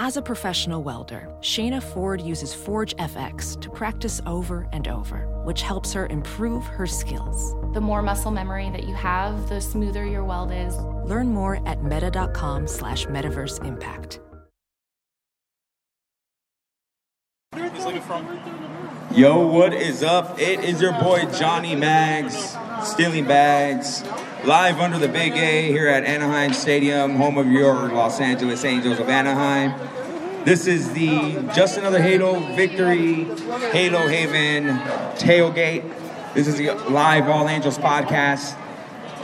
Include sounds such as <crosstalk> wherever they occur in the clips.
As a professional welder, Shayna Ford uses Forge FX to practice over and over, which helps her improve her skills. The more muscle memory that you have, the smoother your weld is. Learn more at meta.com slash metaverse impact. Yo, what is up? It is your boy Johnny Mags, stealing bags, live under the Big A here at Anaheim Stadium, home of your Los Angeles Angels of Anaheim. This is the Just Another Halo Victory Halo Haven tailgate. This is the live All Angels podcast,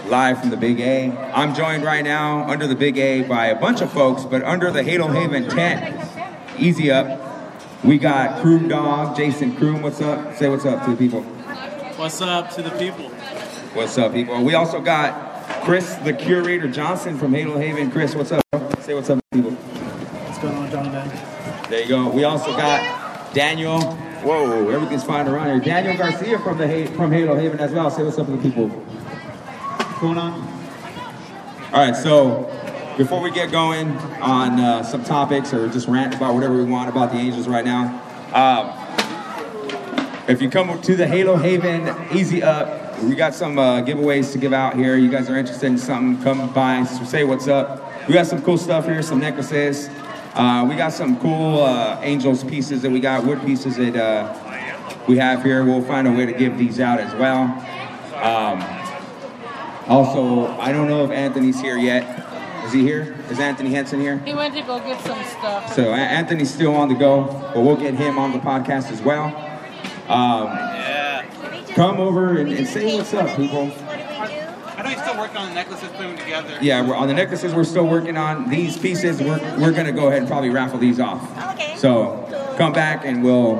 live from the Big A. I'm joined right now under the Big A by a bunch of folks, but under the Halo Haven tent, easy up. We got Croom Dog, Jason Croom. What's up? Say what's up to the people. What's up to the people? What's up, people? We also got Chris, the curator Johnson from Halo Haven. Chris, what's up? Say what's up, people. What's going on, Man? There you go. We also got Daniel. Whoa, everything's fine around here. Daniel Garcia from the from Halo Haven as well. Say what's up to the people. What's going on? All right, so before we get going on uh, some topics or just rant about whatever we want about the Angels right now, um, if you come to the Halo Haven Easy Up, we got some uh, giveaways to give out here. You guys are interested in something, come by, say what's up. We got some cool stuff here, some necklaces. Uh, we got some cool uh, Angels pieces that we got, wood pieces that uh, we have here. We'll find a way to give these out as well. Um, also, I don't know if Anthony's here yet. Is he here? Is Anthony Henson here? He went to go get some stuff. So Anthony's still on the go, but we'll get him on the podcast as well. Um, Come over and, and say what's up, people. I know you're still working on the necklaces, putting them together. Yeah, we're, on the necklaces we're still working on. These pieces, we're, we're going to go ahead and probably raffle these off. Okay. So come back and we'll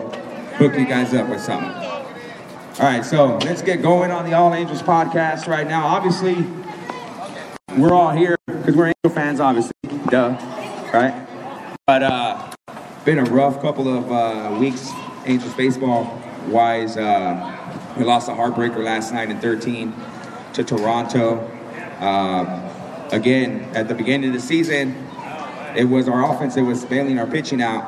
hook you guys up with something. All right, so let's get going on the All Angels podcast right now. Obviously, we're all here because we're Angel fans, obviously. Duh. Right? But uh, been a rough couple of uh, weeks, Angels baseball wise. Uh, we lost a heartbreaker last night in 13 to Toronto. Um, again, at the beginning of the season, it was our offense that was bailing our pitching out,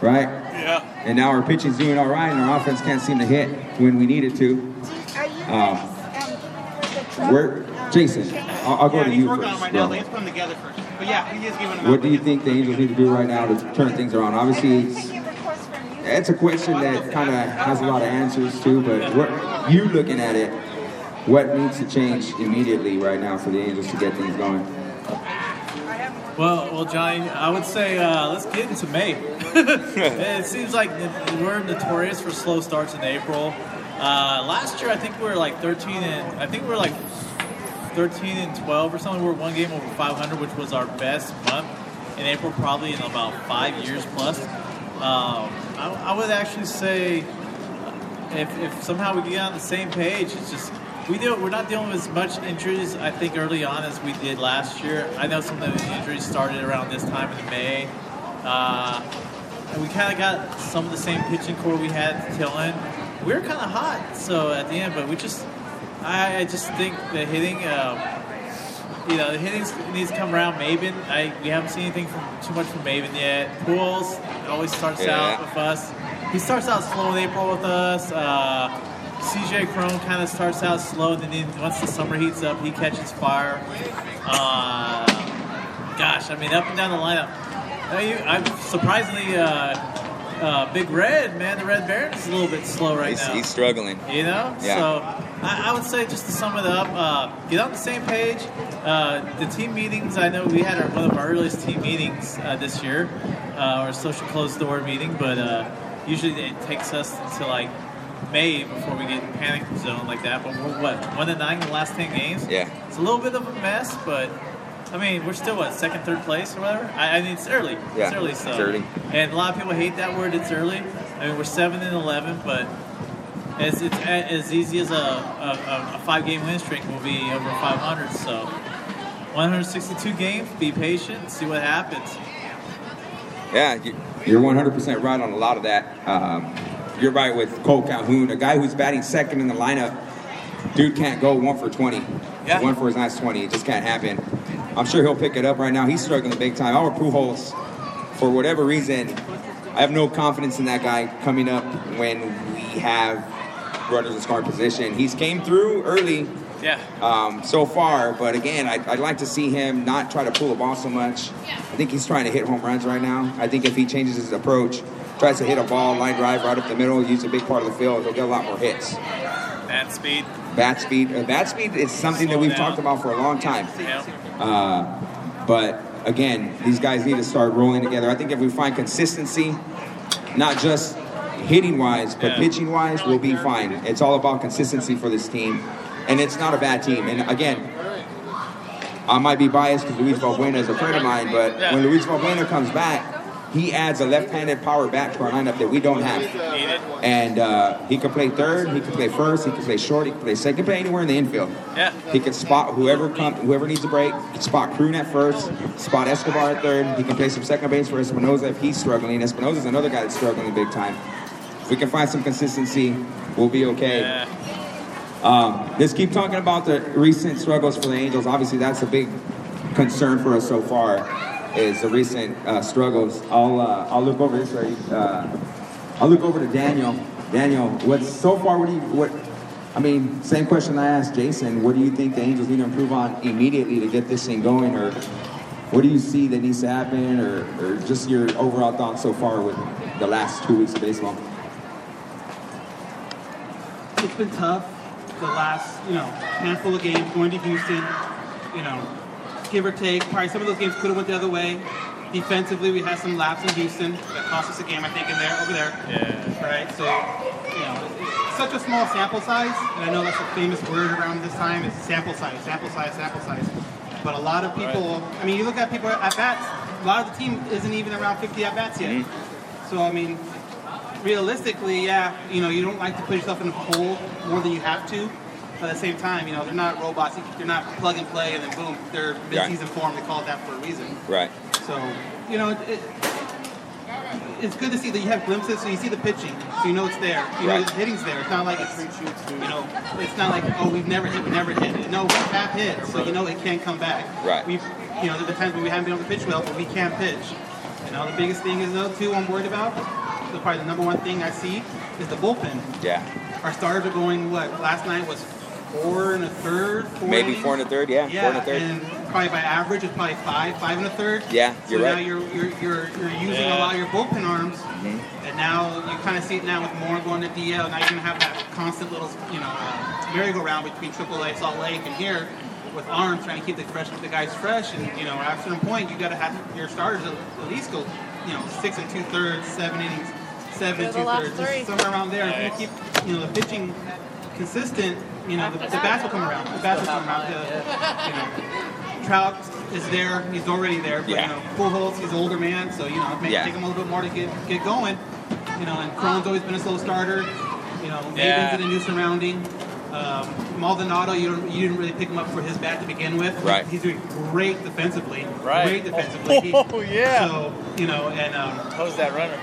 right? Yeah. And now our pitching's doing all right, and our offense can't seem to hit when we need it to. Are Um, guys, um, the truck, We're Jason. I'll, I'll go yeah, to you first. on right bro. now. Let's put them together first. But yeah, he is giving them What do you think the Angels need to do right now to turn things around? Obviously, it's a question that kind of has a lot of answers too. But what you looking at it? What needs to change immediately right now for the Angels to get things going? Well, well, Johnny, I would say uh, let's get into May. <laughs> it seems like we're notorious for slow starts in April. Uh, last year, I think we were like 13 and I think we were like 13 and 12 or something. We were one game over 500, which was our best month in April, probably in about five years plus. Um, I, I would actually say if, if somehow we get on the same page, it's just we do we're not dealing with as much injuries I think early on as we did last year. I know some of the injuries started around this time in May. Uh, and we kind of got some of the same pitching core we had till end. We were kind of hot, so at the end, but we just I, I just think the hitting. Uh, you know, the hitting needs to come around. Maybin, I we haven't seen anything from too much from Maybin yet. Pujols always starts Yeah. out with us. He starts out slow in April with us. Uh, CJ Cron kind of starts out slow, and then he- once the summer heats up, he catches fire. Uh, gosh, I mean, up and down the lineup. Uh, you- I'm surprisingly uh, uh, Big Red, man. The Red Baron is a little bit slow right He's, now. he's struggling. You know? Yeah. So I, I would say just to sum it up, uh, get on the same page. Uh, the team meetings, I know we had our, one of our earliest team meetings uh, this year, uh, our social closed door meeting, but uh, usually it takes us until like May before we get in panic zone like that. But we're what, one to nine in the last 10 games? Yeah. It's a little bit of a mess, but I mean, we're still what second, third place or whatever. I, I mean, it's early. Yeah, it's early. So, it's early. and a lot of people hate that word. It's early. I mean, we're seven and eleven, but as it's as easy as a, a, a five game win streak will be over 500. So, 162 games. Be patient. See what happens. Yeah, you- you're 100% right on a lot of that. Um, you're right with Kole Calhoun, a guy who's batting second in the lineup. Dude can't go one for 20. Yeah. One for his last 20. It just can't happen. I'm sure he'll pick it up right now. He's struggling big time. Our Pujols for whatever reason, I have no confidence in that guy coming up when we have runners in scoring position. He's came through early Yeah. um, so far, but again, I'd, I'd like to see him not try to pull the ball so much. I think he's trying to hit home runs right now. I think if he changes his approach, tries to hit a ball, line drive right up the middle, use a big part of the field, he'll get a lot more hits. Bat speed. Bat speed, uh, bat speed is something that we've down. talked about for a long time. Yeah. Uh, but again, these guys need to start rolling together. I think if we find consistency, not just hitting wise, but Yeah. pitching wise, we'll be fine. It's all about consistency for this team. And it's not a bad team. And again, I might be biased because Luis Valbuena is a friend of mine, but when Luis Valbuena comes back, he adds a left-handed power bat to our lineup that we don't have. And uh, he can play third, he can play first, he can play short, he can play second, he can play anywhere in the infield. Yeah. He can spot whoever come, whoever needs a break. Spot Cron at first. Spot Escobar at third. He can play some second base for Espinosa if he's struggling. Espinosa's another guy that's struggling big time. If we can find some consistency, we'll be okay. Yeah. Um, let's keep talking about the recent struggles for the Angels. Obviously, that's a big concern for us so far. Is the recent uh, struggles. I'll uh, I'll look over this way. Uh, I'll look over to Daniel. Daniel, what's so far? What do you what? I mean, same question I asked Jason. What do you think the Angels need to improve on immediately to get this thing going, or what do you see that needs to happen, or, or just your overall thoughts so far with the last two weeks of baseball? It's been tough the last, you know, handful of games going to Houston. You know, give or take. Probably some of those games could have went the other way. Defensively, we had some laps in Houston that cost us a game, I think, in there over there. Yeah. Right. So, you know, it's such a small sample size, and I know that's a famous word around this time. It's sample size, sample size, sample size. But a lot of people. right. I mean, you look at people at bats. A lot of the team isn't even around 50 at bats yet. Mm. So I mean, realistically, yeah, you know, you don't like to put yourself in a hole more than you have to. But at the same time, you know, they're not robots. They're not plug and play and then boom, they're mid-season form. They call it that for a reason. Right. So, you know, it, it, it's good to see that you have glimpses. So you see the pitching, so you know it's there. You know Right. the hitting's there. It's not like it's, you know, it's not like oh we've never hit, we never hit. No, we have hit, so you know it can come back. Right. We've, you know, there's the times when we haven't been able to pitch well, but we can pitch. You know, the biggest thing is though too I'm worried about. The probably the number one thing I see is the bullpen. Yeah. Our starters are going what? Last night was four and a third. Four Maybe innings? four and a third. Yeah. Yeah, Four and a third. and probably by average, it's probably five, five and a third. Yeah, you're now right. you're you're you're, you're using Yeah. a lot of your bullpen arms, Mm-hmm. and now you kind of see it now with more going to DL. Now you're gonna have that constant little you know uh, merry-go-round between AAA, Salt Lake, and here with arms trying to keep the fresh the guys fresh. And you know, at a certain point, you got to have your starters at, at least go you know six and two thirds, seven innings, seven and two thirds, somewhere around there. If you keep you know the pitching consistent, you know the, the bats will come around. The bats will come around. The, you know, Trout is there. He's already there. But, Yeah. you know, Pujols, he's an older man, so you know it may Yeah. take him a little bit more to get get going. You know, and Cron's always been a slow starter. You know, Yeah. Maybin's in a new surrounding. Um, Maldonado, you don't, you didn't really pick him up for his bat to begin with. Right. He's doing great defensively. Right. Great defensively. He- <laughs> Oh, yeah. So you know, and um, How's that runner?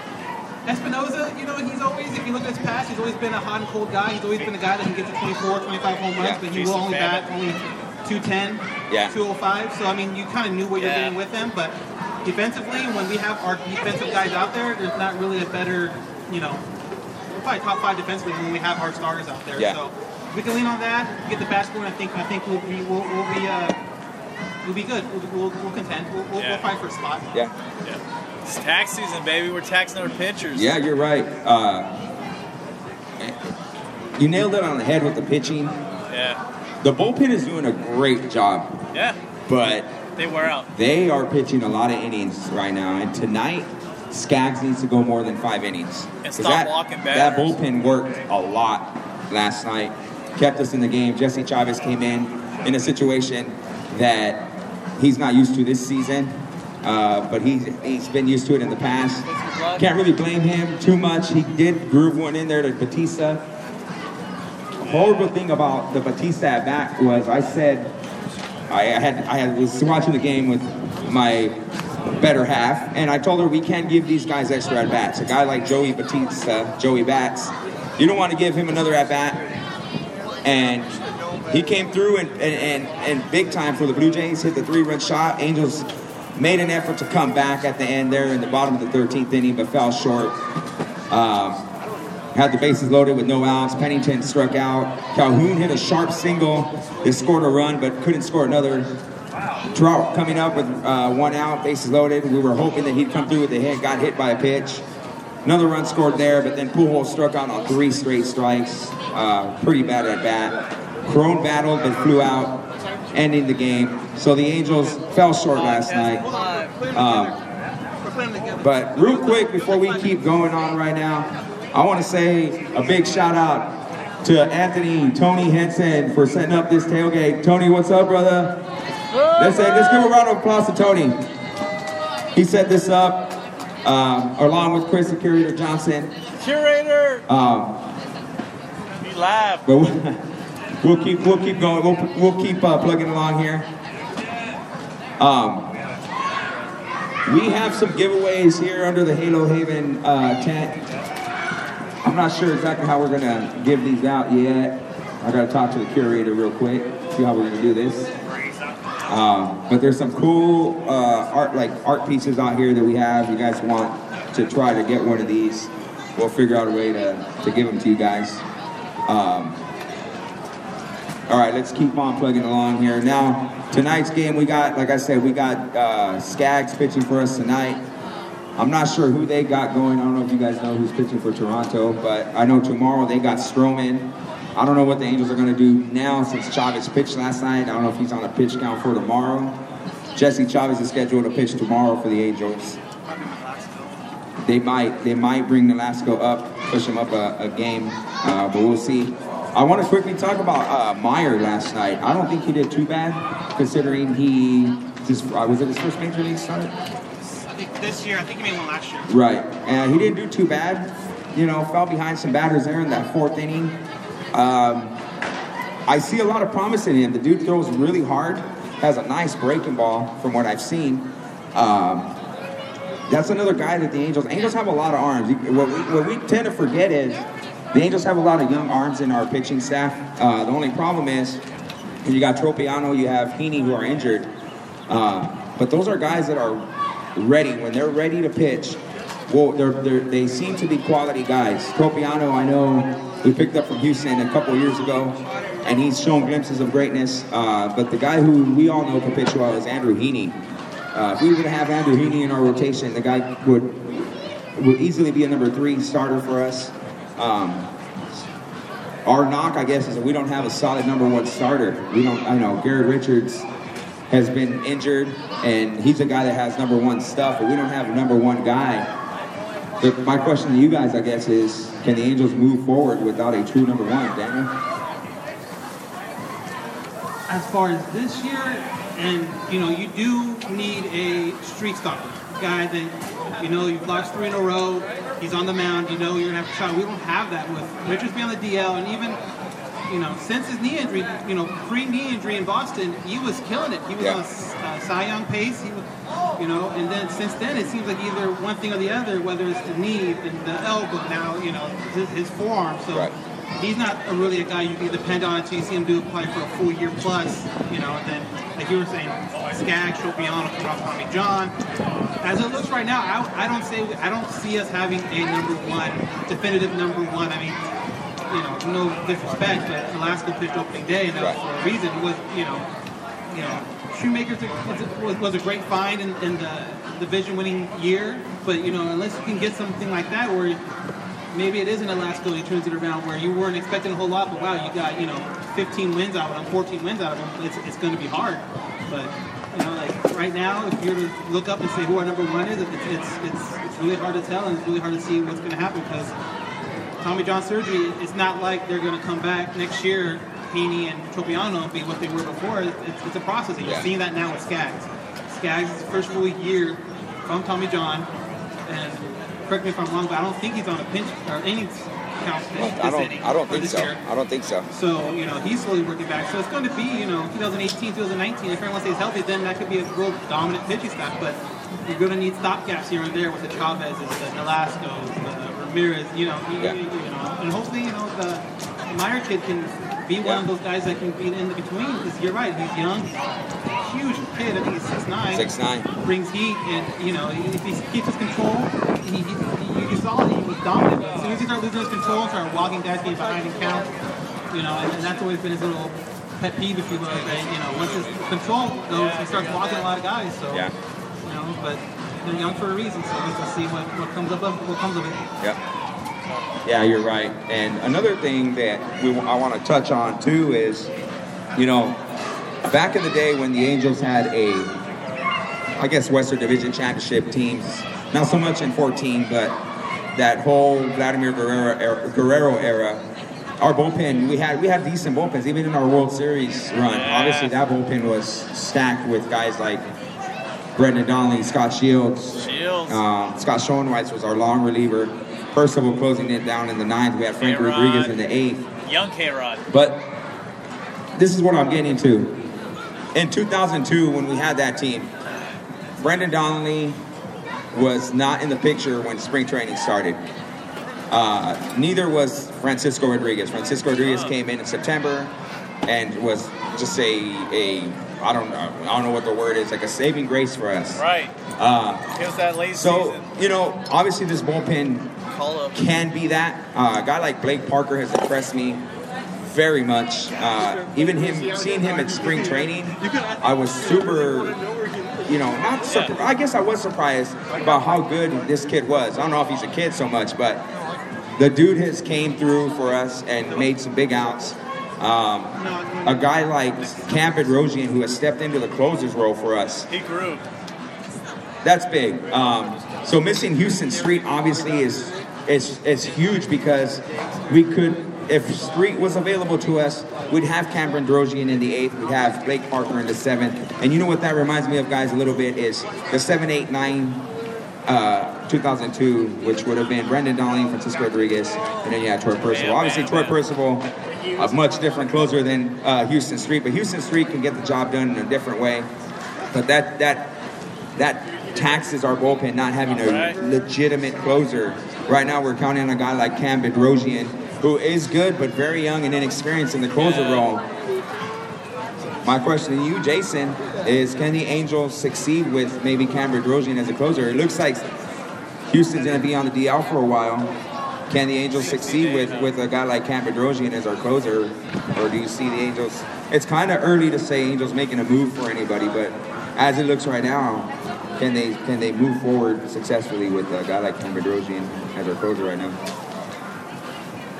Espinosa, you know, he's always, if you look at his past, he's always been a hot and cold guy. He's always been a guy that can get to 24, 25 home runs, Yeah, but he will only famine. bat only 210, Yeah. 205. So, I mean, you kind of knew what you're Yeah. getting with him, but defensively, when we have our defensive guys out there, there's not really a better, you know, we're probably top five defensively when we have our starters out there. Yeah. So, we can lean on that, get the bat scoring, I think, I think we'll be, we'll, we'll be, uh, we'll be good. We'll, we'll, we'll contend. We'll, we'll, Yeah. we'll fight for a spot. Yeah. Yeah. It's tax season, baby. We're taxing our pitchers. Yeah, you're right. Uh, you nailed it on the head with the pitching. Yeah. The bullpen is doing a great job, Yeah. but They wear out. they are pitching a lot of innings right now. And tonight, Skaggs needs to go more than five innings. And stop that, walking That bullpen worked a lot last night, kept us in the game. Jesse Chavez came in in a situation that he's not used to this season, uh, but he's, he's been used to it in the past. Can't really blame him too much. He did groove one in there to Bautista. The horrible thing about the Bautista at bat was I said I had I had, was watching the game with my better half, and I told her we can't give these guys extra at bats. A guy like Joey Bautista, Joey Bats, you don't want to give him another at bat. And he came through and, and, and, and big time for the Blue Jays, hit the three run shot. Angels made an effort to come back at the end there in the bottom of the 13th inning, but fell short. Um, had the bases loaded with no outs. Pennington struck out. Calhoun hit a sharp single. They scored a run, but couldn't score another. Trout coming up with uh, one out, bases loaded. We were hoping that he'd come through with a hit. Got hit by a pitch. Another run scored there, but then Pujols struck out on three straight strikes. Uh, pretty bad at bat. Cron battled but flew out, ending the game. So the Angels fell short last night. Um, but real quick, before we keep going on right now, I want to say a big shout out to Anthony Tony Henson for setting up this tailgate. Tony, what's up, brother? Let's say, let's give a round of applause to Tony. He set this up um, along with Chris and Curator Johnson. Curator, Um, be live. but <laughs> we'll, keep we'll keep going. We'll, we'll keep uh, plugging along here. Um, we have some giveaways here under the Halo Haven uh, tent. I'm not sure exactly how we're gonna give these out yet. I gotta talk to the curator real quick, see how we're gonna do this. Um, but there's some cool uh, art, like art pieces out here that we have. You guys want to try to get one of these? We'll figure out a way to, to give them to you guys. Um, all right, let's keep on plugging along here. Now, tonight's game, we got, like I said, we got uh, Skaggs pitching for us tonight. I'm not sure who they got going. I don't know if you guys know who's pitching for Toronto, but I know tomorrow they got Stroman. I don't know what the Angels are going to do now since Chavez pitched last night. I don't know if he's on a pitch count for tomorrow. Jesse Chavez is scheduled to pitch tomorrow for the Angels. They might they might bring Nolasco up, push him up a, a game, uh, but we'll see. I want to quickly talk about uh, Meyer last night. I don't think he did too bad, considering he just uh, was it his first major league start. I think this year, I think he made one last year. Right, and he didn't do too bad. You know, fell behind some batters there in that fourth inning. Um, I see a lot of promise in him. The dude throws really hard, has a nice breaking ball from what I've seen. Um, that's another guy that the Angels Angels have a lot of arms. What we, what we tend to forget is the Angels have a lot of young arms in our pitching staff. Uh, the only problem is you got Tropeano, you have Heaney who are injured. Uh, but those are guys that are ready. When they're ready to pitch, well, they're, they're, they seem to be quality guys. Tropeano, I know we picked up from Houston a couple years ago, and he's shown glimpses of greatness. Uh, but the guy who we all know can pitch well is Andrew Heaney. Uh, if we were to have Andrew Heaney in our rotation, the guy would would easily be a number three starter for us. Um, our knock, I guess, is that we don't have a solid number one starter. We don't. I know Garrett Richards has been injured, and he's a guy that has number one stuff, but we don't have a number one guy. But my question to you guys, I guess, is can the Angels move forward without a true number one, Daniel? As far as this year, and you know, you do need a street stopper, guy that you know you've lost three in a row. He's on the mound. You know you're gonna have to try. We don't have that with Richards being on the DL, and even you know since his knee injury, you know pre-knee injury in Boston, he was killing it. He was Yeah. on uh, Cy Young pace. He was, you know, and then since then it seems like either one thing or the other, whether it's the knee and the elbow, now you know his, his forearm. So Right. he's not a, really a guy you can depend on until you see him do probably for a full year plus, you know, and then, like you were saying, Skaggs, Tropeano, Tommy John. As it looks right now, I, I don't say I don't see us having a number one, definitive number one. I mean, you know, no disrespect, but Nolasco pitched opening day, and that was for a reason. It was, you know, you know, Shoemaker's a, was, a, was- a great find in, in the division-winning year, but you know, unless you can get something like that where maybe it is Nolasco he turns it around where you weren't expecting a whole lot, but wow, you got you know 15 wins out of them, 14 wins out of them. It's, it's going to be hard, but you know, like right now, if you're to look up and say who our number one is, it's it's it's, it's really hard to tell, and it's really hard to see what's going to happen because Tommy John surgery. It's not like they're going to come back next year. Heaney and Tropeano be what they were before. It's, it's, it's a process, and you're Yeah. seeing that now with Skaggs. Skaggs is first full year from Tommy John, and correct me if I'm wrong, but I don't think he's on a pinch or any count this, I don't. inning I don't think so. year. I don't think so. So, you know, he's slowly working back. So it's going to be, you know, 2018, 2019. If everyone stays healthy, then that could be a real dominant pitching staff. But you're going to need stopgaps here and there with the Chavez's, the Nolasco's, the Ramirez, you know, you, Yeah. you know. And hopefully, you know, the Meyer kid can be one of those guys that can be in the between. Because you're right, he's young. huge kid. I think he's six nine. 6'9". Brings heat, and you know if he keeps his control, he, he, he, you saw it. He was dominant. As soon as he started losing his control, started walking guys getting behind and count. You know, and, and that's always been his little pet peeve, if you will. That you know, once his control goes, he starts walking a lot of guys. So Yeah. you know, but they're young for a reason. So just see what, what comes up of what comes of it. Yep. Yeah, you're right. And another thing that we, I want to touch on too is, you know, back in the day when the Angels had a, I guess Western Division Championship teams, not so much in 14, but that whole Vladimir Guerrero era, Guerrero era, our bullpen we had we had decent bullpens even in our World Series run. Obviously, that bullpen was stacked with guys like Brendan Donnelly, Scot Shields, Shields. um, Scott Schoeneweis was our long reliever. Percival closing it down in the ninth. We had Frank K-Rod. Rodriguez in the eighth. Young K Rod. But this is what I'm getting to. In 2002, when we had that team, Brendan Donnelly was not in the picture when spring training started. Uh, neither was Francisco Rodriguez. Francisco Rodriguez came in in September and was just a, a I don't know I don't know what the word is like a saving grace for us. Right. Uh, It was that late so season. you know, obviously this bullpen. Can be that. Uh, a guy like Blake Parker has impressed me very much. Uh, even him, seeing him at spring training, I was super, you know, not surprised. I guess I was surprised about how good this kid was. I don't know if he's a kid so much, but the dude has came through for us and made some big outs. Um, a guy like Cam Bedrosian, who has stepped into the closer's role for us, He grew. that's big. Um, so missing Huston Street obviously is is is huge because we could, if Street was available to us, we'd have Cam Bedrosian in the eighth, we'd have Blake Parker in the seventh, and you know what that reminds me of, guys, a little bit is the seven, eight, nine. Uh, 2002, which would have been Brendan Donnelly, Francisco Rodriguez, and then you had Troy Percival. Obviously, Troy. Percival, a much different closer than uh, Huston Street, but Huston Street can get the job done in a different way. But that that that taxes our bullpen not having a legitimate closer. Right now, we're counting on a guy like Cam Bedrosian, who is good but very young and inexperienced in the closer role. My question to you, Jason, is can the Angels succeed with maybe Cam Bedrosian as a closer? It looks like Huston's going to be on the DL for a while. Can the Angels succeed with, with a guy like Cam Bedrosian as our closer? Or do you see the Angels? It's kind of early to say Angels making a move for anybody, but as it looks right now, can they can they move forward successfully with a guy like Cam Bedrosian as our closer right now? <laughs>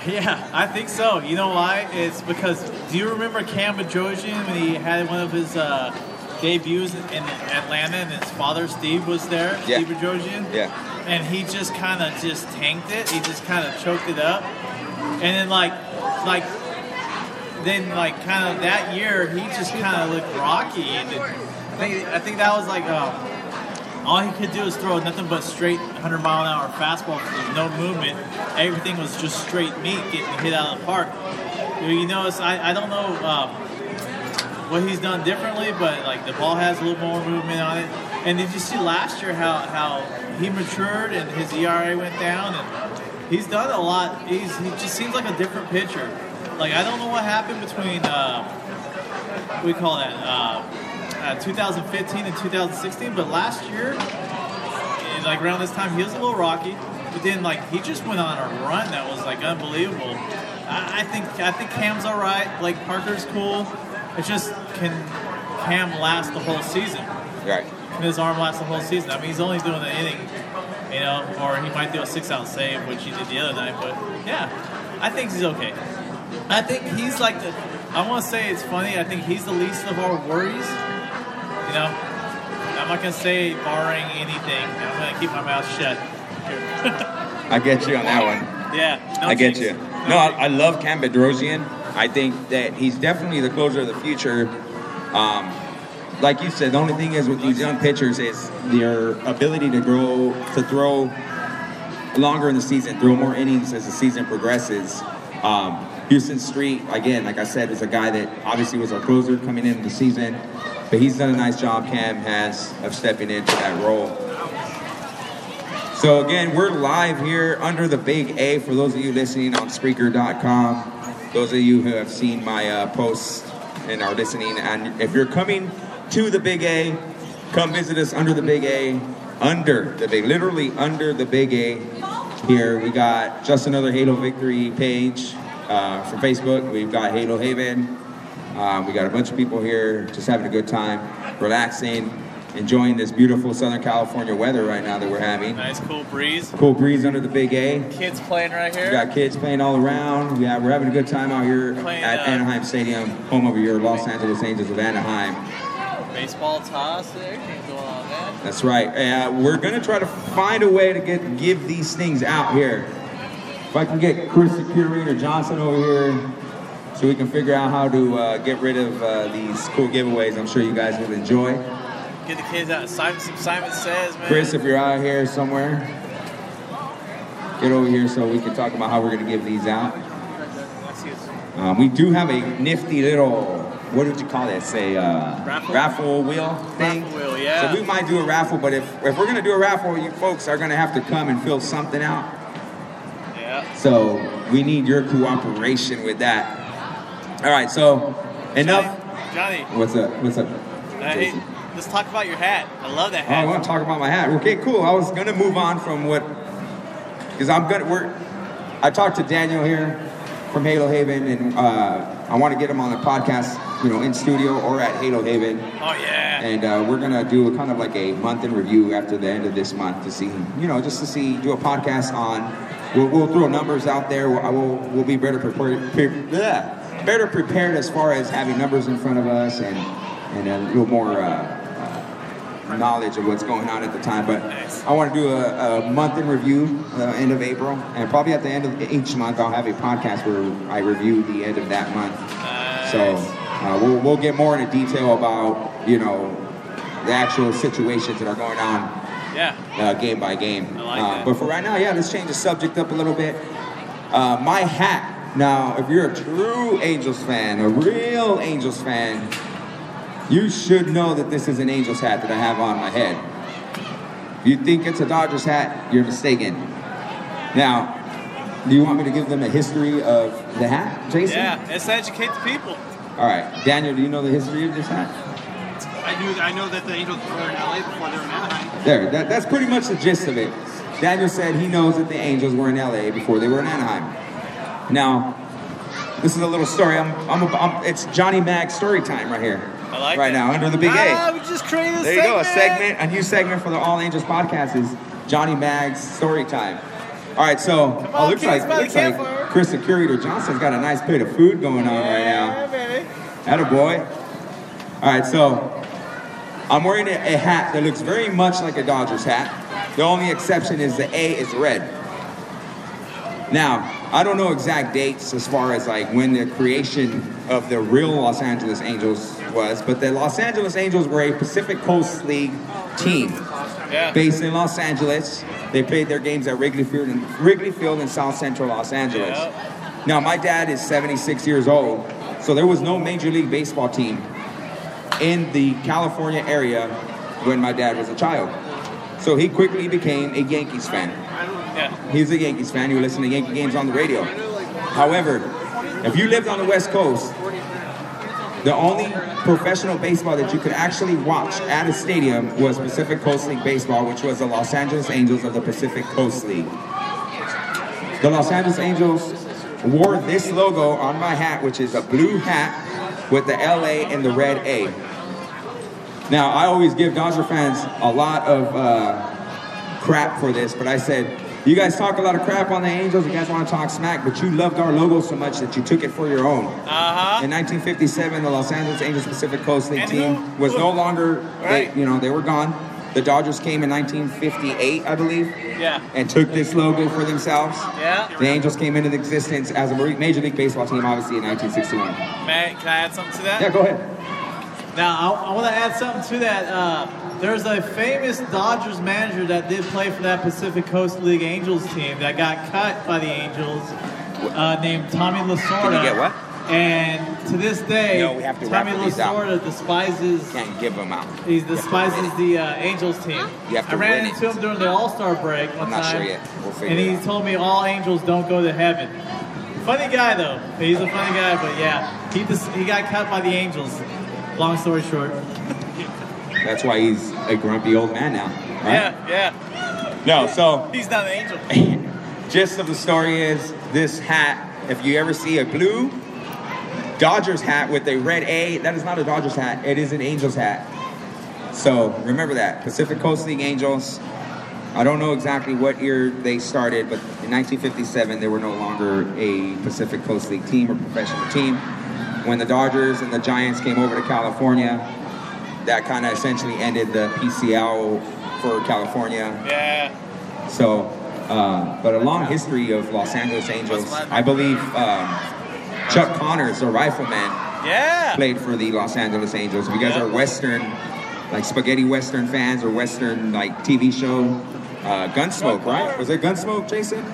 Yeah, I think so. You know why? It's because do you remember Cam Bedrosian when he had one of his uh, debuts in Atlanta and his father Steve was there? Yeah. Steve Bedrosian? Yeah. And he just kind of just tanked it. He just kind of choked it up. And then like, like, then like kind of that year he just kind of looked rocky. And I think I think that was like um, all he could do was throw nothing but straight 100 mile an hour fastball. There was no movement. Everything was just straight meat getting hit out of the park. You it's, I, I don't know um, what he's done differently, but like the ball has a little more movement on it. And did you see last year how, how he matured and his ERA went down? And he's done a lot. He's, he just seems like a different pitcher. Like I don't know what happened between uh, we call that uh, uh, 2015 and 2016, but last year, eh, like around this time, he was a little rocky. But then, like he just went on a run that was like unbelievable. I, I think I think Cam's all right. Like Parker's cool. It's just can Cam last the whole season? Right. Can his arm last the whole season? I mean, he's only doing the inning, you know, or he might do a six-out save, which he did the other night. But yeah, I think he's okay. I think he's like the. I want to say it's funny. I think he's the least of our worries. You know, I'm not gonna say barring anything. I'm gonna keep my mouth shut. I get you on that one. Yeah, no I get you. No, I, I love Cam Bedrosian. I think that he's definitely the closer of the future. Um, like you said, the only thing is with these young pitchers is their ability to grow, to throw longer in the season, throw more innings as the season progresses. Um, Huston Street, again, like I said, is a guy that obviously was our closer coming into the season, but he's done a nice job. Cam has of stepping into that role. So again, we're live here under the big A for those of you listening on Spreaker.com. Those of you who have seen my uh, posts and are listening, and if you're coming to the Big A. Come visit us under the Big A, under the Big, literally under the Big A. Here we got just another Halo Victory page uh, from Facebook. We've got Halo Haven. Um, we got a bunch of people here just having a good time, relaxing, enjoying this beautiful Southern California weather right now that we're having. Nice cool breeze. Cool breeze under the Big A. Kids playing right here. We got kids playing all around. Yeah, we're having a good time out here Playing, at uh, Anaheim Stadium, home of your Los Angeles Angels of Anaheim. Baseball toss. Everything's going on, man. That's right. Uh, we're gonna try to find a way to get give these things out here. If I can get Chris the Curator Johnson over here, so we can figure out how to uh, get rid of uh, these cool giveaways. I'm sure you guys will enjoy. Get the kids out. Simon, Simon says, man. Chris, if you're out here somewhere, get over here so we can talk about how we're gonna give these out. I see it's- Um, we do have a nifty little, what would you call it? Say uh, Raffle? wheel thing. Raffle wheel, yeah. So we might do a raffle, but if if we're gonna do a raffle, you folks are gonna have to come and fill something out. Yeah. So we need your cooperation with that. All right. So enough. Johnny, What's up? What's up? uh, hey, let's talk about your hat. I love that Oh, I want to talk about my hat. Okay, cool. I was gonna move on from what, because I'm gonna. We're. I talked to Daniel here from Halo Haven, and uh, I want to get him on the podcast, you know, in studio or at Halo Haven, oh yeah. and uh, we're gonna do a kind of like a month in review after the end of this month to see, you know, just to see, do a podcast on. We'll, we'll throw numbers out there. We'll, I will, we'll be better prepared, pre- bleh, better prepared as far as having numbers in front of us and and a little more. Uh, knowledge of what's going on at the time. But I want to do a, a month in review, uh, end of April, and probably at the end of each month I'll have a podcast where I review the end of that month. So uh, we'll, we'll get more into detail about you know the actual situations that are going on Yeah. uh, game by game. Like uh. But for right now, yeah, let's change the subject up a little bit. Uh, my hat. Now, if you're a true Angels fan, a real Angels fan, you should know that this is an Angels hat that I have on my head. If you think it's a Dodgers hat, you're mistaken. Now, do you want me to give them a history of the hat, Jason? Yeah. Let's educate the people. All right, Daniel, do you know the history of this hat? I knew I know that the Angels were in LA before they were in Anaheim. There, that, that's pretty much the gist of it. Daniel said he knows that the Angels were in LA before they were in Anaheim. Now, this is a little story. I'm, I'm, I'm it's Johnny Mag's story time right here. I like right that. now under the big Ah, A. we just created a There you go, a segment. segment, a new segment for the All Angels podcast is Johnny Mag's story time. All right, so Come oh, on, looks kids, like by the looks like campfire. Chris the Curator Johnson's got a nice plate of food going on right now. Baby. Atta boy. All right, so I'm wearing a, a hat that looks very much like a Dodgers hat. The only exception is the A is red. Now, I don't know exact dates as far as like when the creation of the real Los Angeles Angels was, but the Los Angeles Angels were a Pacific Coast League team Yeah. based in Los Angeles. They played their games at Wrigley Field in, Wrigley Field in South Central Los Angeles. Yep. Now, my dad is 76 years old, so there was no Major League Baseball team in the California area when my dad was a child. So he quickly became a Yankees fan. Yeah. He's a Yankees fan. He would listen to Yankee games on the radio. However, if you lived on the West Coast, the only professional baseball that you could actually watch at a stadium was Pacific Coast League Baseball, which was the Los Angeles Angels of the Pacific Coast League. The Los Angeles Angels wore this logo on my hat, which is a blue hat with the LA and the red A. Now, I always give Dodger fans a lot of uh, crap for this, but I said, you guys talk a lot of crap on the Angels, you guys want to talk smack, but you loved our logo so much that you took it for your own. Uh-huh. In 1957, the Los Angeles Angels Pacific Coast League And team who- was who- no longer, Right. they, you know, they were gone. The Dodgers came in 1958, I believe, Yeah. and took this logo for themselves. Yeah. The Angels came into existence as a Major League Baseball team, obviously, in 1961. Matt, can I add something to that? Yeah, go ahead. Now, I, I want to add something to that. Uh, there's a famous Dodgers manager that did play for that Pacific Coast League Angels team that got cut by the Angels, uh, named Tommy Lasorda. Can you get what? And to this day, No, we have to Tommy raffle these out. Lasorda despises Can't give them out. he despises the uh, Angels team. You have to I ran into it. him during the All Star break one I'm not time, sure yet. We'll figure and he told me all Angels don't go to heaven. Funny guy though. He's a funny guy, but yeah, he just, he got cut by the Angels. Long story short. That's why he's a grumpy old man now. Right? Yeah, yeah. No, so He's not an angel. <laughs> gist of the story is this hat. If you ever see a blue Dodgers hat with a red A, that is not a Dodgers hat. It is an Angels hat. So remember that Pacific Coast League Angels. I don't know exactly what year they started, but in 1957 they were no longer a Pacific Coast League team or professional team. When the Dodgers and the Giants came over to California, that kind of essentially ended the PCL for California. Yeah. So, uh, but a long history of Los Angeles Angels. I believe um, Chuck Connors, a rifleman, Yeah. played for the Los Angeles Angels. If you guys Yeah. are Western, like spaghetti Western fans or Western like TV show, uh, Gunsmoke, right? Was it Gunsmoke, Jason?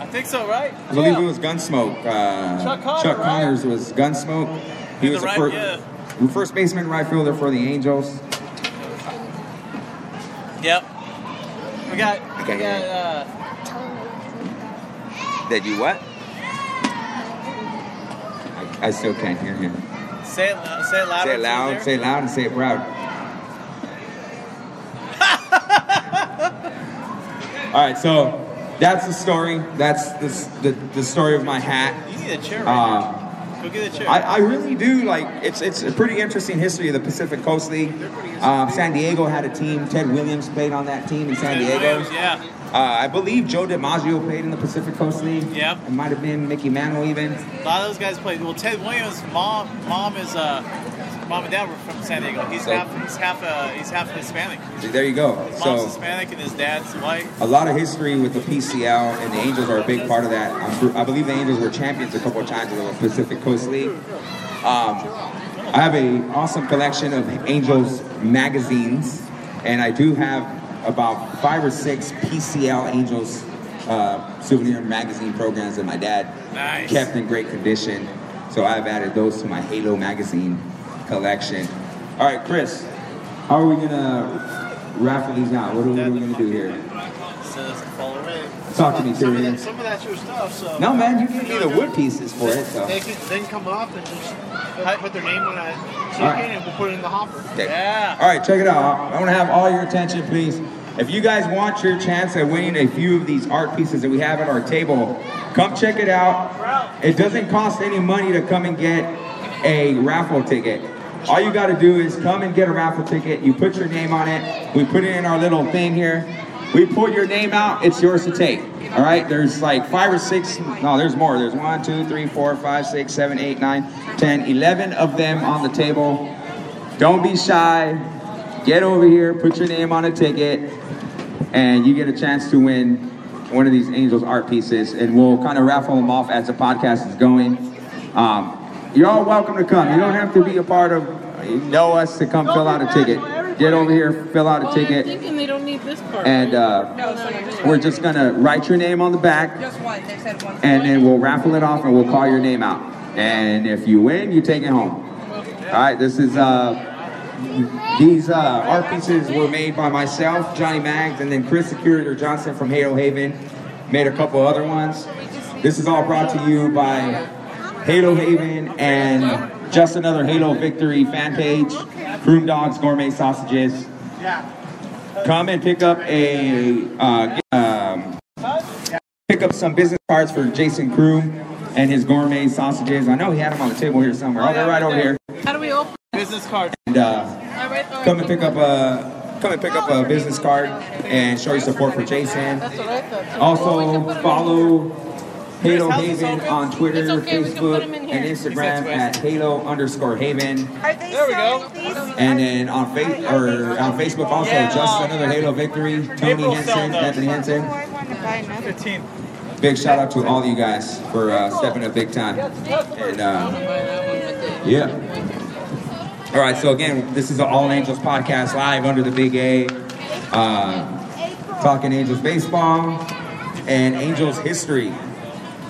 I think so, right? I believe Yeah. it was Gunsmoke. Uh, Chuck Connor, right? Connors was Gunsmoke. He was the the right- yeah. First baseman, right fielder for the Angels. Yep. We got. Okay. We got. Uh, That you what? I, I still can't hear him. say it. lou- Say it louder. Say it loud, say it loud, and say it proud. <laughs> All right, so that's the story. That's the, the, the story of my hat. You need a chair right Uh. Go get a chair. I, I really do like it's it's a pretty interesting history of the Pacific Coast League. Um, San Diego had a team. Ted Williams played on that team in San Ted Diego. Williams, yeah. Uh, I believe Joe DiMaggio played in the Pacific Coast League. Yep. It might have been Mickey Mantle even. A lot of those guys played. Well, Ted Williams' mom, mom is uh, mom and dad were from San Diego. He's So- half, he's half, uh, he's half Hispanic. There you go. His mom's So Hispanic and his dad's white. a lot of history with the PCL, and the Angels are a big part of that. I'm, I believe the Angels were champions a couple of times in the Pacific Coast League. Um, I have an awesome collection of Angels magazines, and I do have about five or six PCL Angels uh, souvenir magazine programs that my dad Nice. kept in great condition. So I've added those to my Halo magazine collection. All right, Chris, how are we gonna raffle these out? What are we gonna do here? Says fall away. Talk to me, Some of, that, some of that's your stuff, so. No, man, you gave me the wood pieces for it. So. They can, they can come up and just put their name on a ticket All right. and we'll put it in the hopper. Okay. Yeah. All right, check it out. I want to have all your attention, please. If you guys want your chance at winning a few of these art pieces that we have at our table, come check it out. It doesn't cost any money to come and get a raffle ticket. All you got to do is come and get a raffle ticket. You put your name on it. We put it in our little thing here. We pull your name out. It's yours to take. All right. There's like five or six. No, there's more. There's one, two, three, four, five, six, seven, eight, nine, ten, eleven of them on the table. Don't be shy. Get over here, put your name on a ticket, and you get a chance to win one of these Angels art pieces. And we'll kind of raffle them off as the podcast is going. Um, you're all welcome to come. You don't have to be a part of, you know us to come fill out a ticket. Get over here, fill out a ticket, thinking they don't need this part. and uh, we're just gonna write your name on the back, Just one. They said one. and then we'll raffle it off and we'll call your name out. And if you win, you take it home. All right, this is uh, these uh, art pieces were made by myself, Johnny Maggs, and then Chris Security Johnson from Halo Haven made a couple other ones. This is all brought to you by Halo Haven and just another Halo Victory fan page, Croom Dogs Gourmet Sausages. Come and pick up a uh, um, pick up some business cards for Jason Croom and his gourmet sausages. I know he had them on the table here somewhere. Oh, they're right over here. How do we open? Business cards? And uh, All right, all right. come and pick up a come and pick up a business card and show your support for Jason. That's what I thought. Also follow Halo Haven on Twitter, It's okay, we can put Facebook, 'em in and. Instagram at Halo underscore Haven. There we go. And then on fa- or on Facebook also, Yeah, just uh, another Halo victory. Tony April Henson. Anthony Oh, Henson. I want to buy another. 15. Big shout out to all you guys for uh, stepping up big time. And uh, yeah. All right, so again, this is the All Angels podcast live under the Big A, uh, talking Angels baseball and Angels history.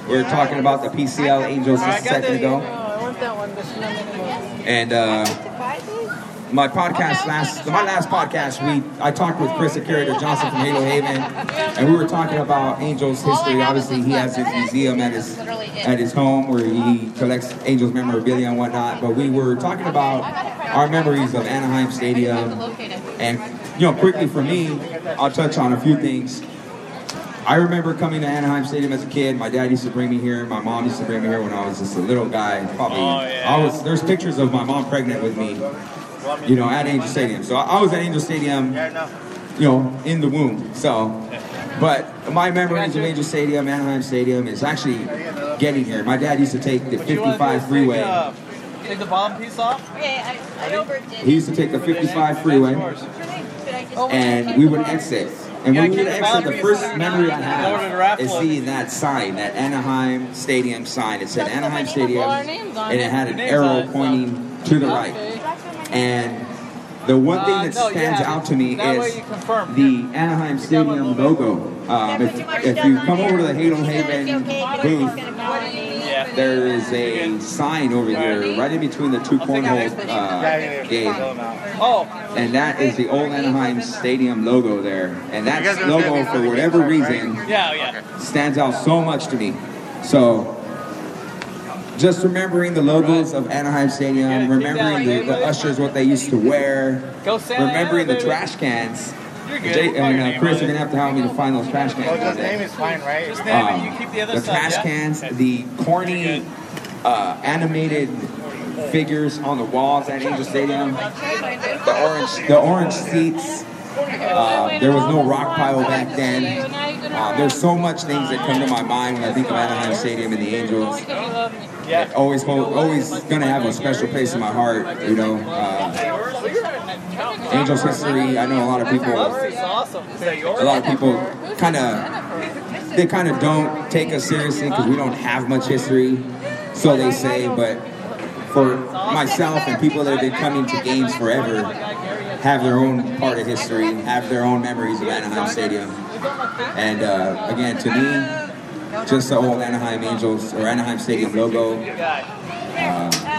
We are talking about the PCL Angels just a second ago, No, I want that one. This one anymore. and uh, To buy these? my podcast last my last podcast we I talked with Chris Akira Johnson from Halo Haven and we were talking about Angels history. Obviously he has his museum at his at his home where he collects Angels memorabilia and whatnot. But we were talking about our memories of Anaheim Stadium. And, you know, quickly for me, I'll touch on a few things. I remember coming to Anaheim Stadium as a kid. My dad used to bring me here. My mom used to bring me here when I was just a little guy. Probably, Oh, yeah. I was. There's pictures of my mom pregnant with me. You know, at Angel Stadium. So I I was at Angel Stadium. You know, in the womb. So, but my memories of Angel Stadium, Anaheim Stadium, is actually getting here. My dad used to take the What you wanna do 55 freeway. uh, Take the bottom piece off. Okay, I, I overdid. He used to take the 55 freeway, and we would exit. And when we would exit, the first memory I have is seeing that sign, that Anaheim Stadium sign. It said Anaheim Stadium, and it had an arrow pointing to the right. And the one thing Uh, that stands out to me is the Anaheim Stadium logo. Um, if, if you come over to the Halo Haven booth, Yeah. there is a sign over here, right in between the two cornhole uh, game. Oh, And that is the old Anaheim Stadium logo there. And that logo, for whatever reason, yeah, yeah. stands out so much to me. So, just remembering the logos of Anaheim Stadium, remembering the, the ushers, what they used to wear, Go Santa remembering the trash cans. You're good. Jay, and uh, Chris, you're gonna have to help me to find those trash cans. Well, his name is fine, right? Just name it. Um, You keep the other the stuff. trash yeah? cans, the corny uh, animated figures on the walls at Angel Stadium, the orange, the orange seats. Uh, there was no rock pile back then. Uh, there's so much things that come to my mind when I think of Anaheim Stadium and the Angels. Yeah. Always, always gonna have a special place in my heart. You know, uh, Angels history. I know a lot of people a lot of people kind of they kind of don't take us seriously because we don't have much history so they say but for myself and people that have been coming to games forever have their own part of history have their own memories of anaheim stadium and uh, again to me just the old anaheim angels or anaheim stadium logo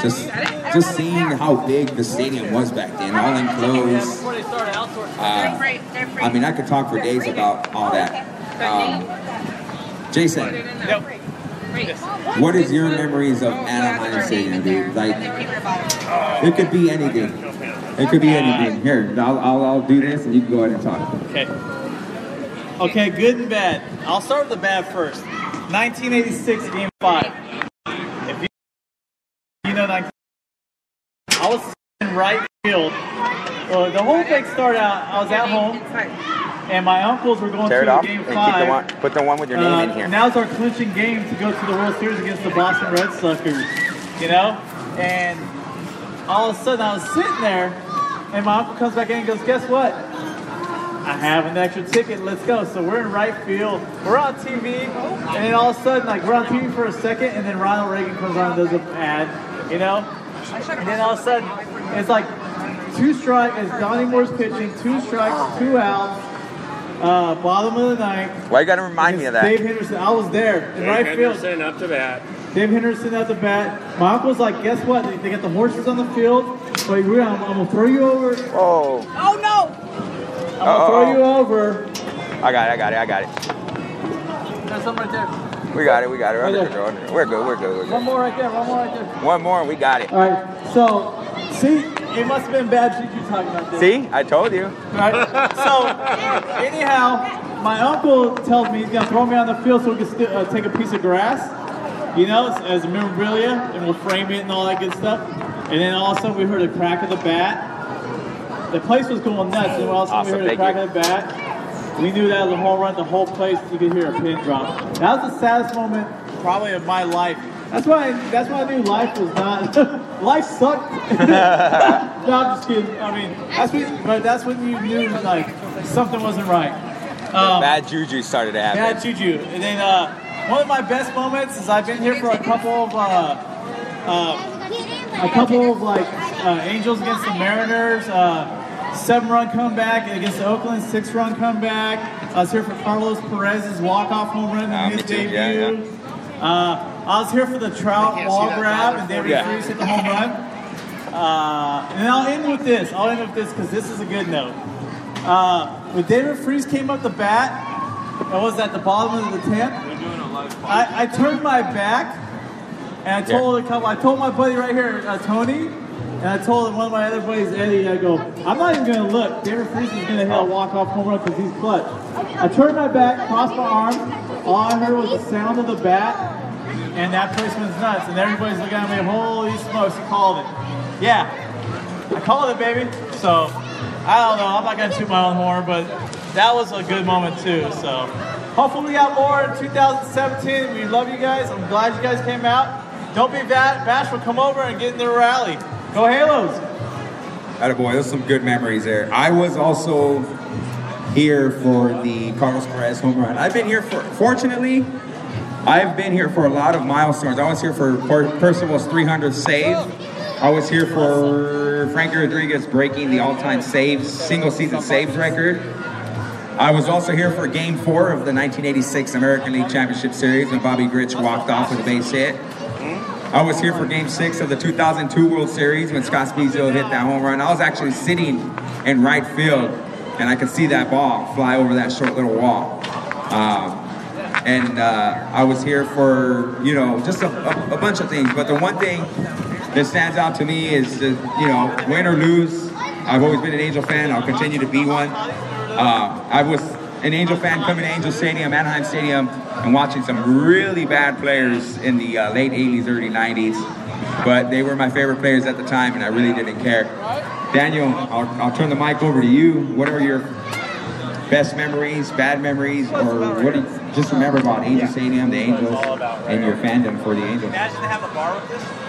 just just seeing how big the stadium was back then all enclosed Before they started outsourcing. uh, I mean, I could talk for days about all that. Um, Jason, what is your memories of Anaheim Stadium, dude? Like, it could be anything. It could be anything. Here, I'll, I'll, I'll do this, and you can go ahead and talk. Okay. Okay, good and bad. I'll start with the bad first. 1986, Game 5. If you, you know, 19, I was in right field. Well, the whole thing started out, I was at home, and my uncles were going Tear it to off Game and 5. keep the one, put the one with your name in Uh, here. Now's our clinching game to go to the World Series against the Boston Red Sox, you know? And all of a sudden I was sitting there, and my uncle comes back in and goes, Guess what? I have an extra ticket, let's go. So we're in right field, we're on TV, and then all of a sudden, like, we're on TV for a second, and then Ronald Reagan comes on and does an ad, you know? And then all of a sudden, it's like two strikes, as Donnie Moore's pitching, two strikes, two outs, uh, bottom of the ninth. Why you gotta remind me of that? Dave Henderson, I was there in right field. Henderson up to bat. Dave Henderson at the bat. My uncle's like, guess what? They, they got the horses on the field. But we're, I'm, I'm gonna throw you over. Oh, Oh no! I'm gonna throw you over. I got it, I got it, I got it. There's some right there. We got it, we got it. We're under there. control. We're good, we're good, we're One more right there. One more right there. One more, and we got it. All right. So, see, it must have been bad juju talking about this. See, I told you. Right. So, anyhow, my uncle tells me he's gonna throw me on the field so we can sti- uh, take a piece of grass, you know, as, memorabilia, and we'll frame it and all that good stuff. And then all of a sudden we heard a crack of the bat. The place was going nuts, and all of a sudden Awesome, we heard a crack you. of the bat. We knew that was a home run. The whole place, you could hear a pin drop. That was the saddest moment, probably of my life. That's why. That's why I knew life was not. <laughs> life sucked. <laughs> no, I'm just kidding. I mean, that's when. But that's when you knew like something wasn't right. Um, Bad juju started to happen. Bad juju. And then uh, one of my best moments is I've been here for a couple of uh, uh, a couple of like uh, Angels against the Mariners, uh, seven run comeback, against the Oakland six run comeback. I was here for Carlos Perez's walk off home run Ah, in his debut. Yeah, yeah. Uh, I was here for the Trout can't wall grab and David Yeah. Freese hit the home run. Uh, and I'll end with this. I'll end with this because this is a good note. Uh, when David Freese came up the bat, it was at the bottom of the tenth. I, I turned my back and I told a couple. I told my buddy right here, uh, Tony. And I told one of my other buddies, Eddie, I go, I'm not even going to look. David Freese is going to hit a walk-off home run because he's clutch. I turned my back, crossed my arm. All I heard was the sound of the bat, and that place went nuts. And everybody's looking at me, holy smokes, he called it. Yeah, I called it, baby. So, I don't know. I'm not going to toot my own horn, but that was a good moment, too. So, hopefully we got more in 2017. We love you guys. I'm glad you guys came out. Don't be va- bashful. Come over and get in the rally. Go Halos. Attaboy, those are some good memories there. I was also here for the Carlos Perez home run. I've been here for, fortunately, I've been here for a lot of milestones. I was here for Per- Percival's 300th save. I was here for Frankie Rodriguez breaking the all-time saves, single season saves record. I was also here for Game 4 of the 1986 American League Championship Series when Bobby Grich walked off with a base hit. I was here for Game 6 of the 2002 World Series when Scott Spiezio hit that home run. I was actually sitting in right field, and I could see that ball fly over that short little wall. Um, and uh, I was here for, you know, just a, a, a bunch of things. But the one thing that stands out to me is, you know, win or lose, I've always been an Angel fan. I'll continue to be one. Uh, I was an Angel fan coming to Angel Stadium, Anaheim Stadium, and watching some really bad players in the uh, late 80s, early 90s. But they were my favorite players at the time, and I really didn't care. Daniel, I'll, I'll turn the mic over to you. What are your best memories, bad memories, or what do you just remember about Angel Stadium, the Angels, and your fandom for the Angels? Imagine to have a bar with this.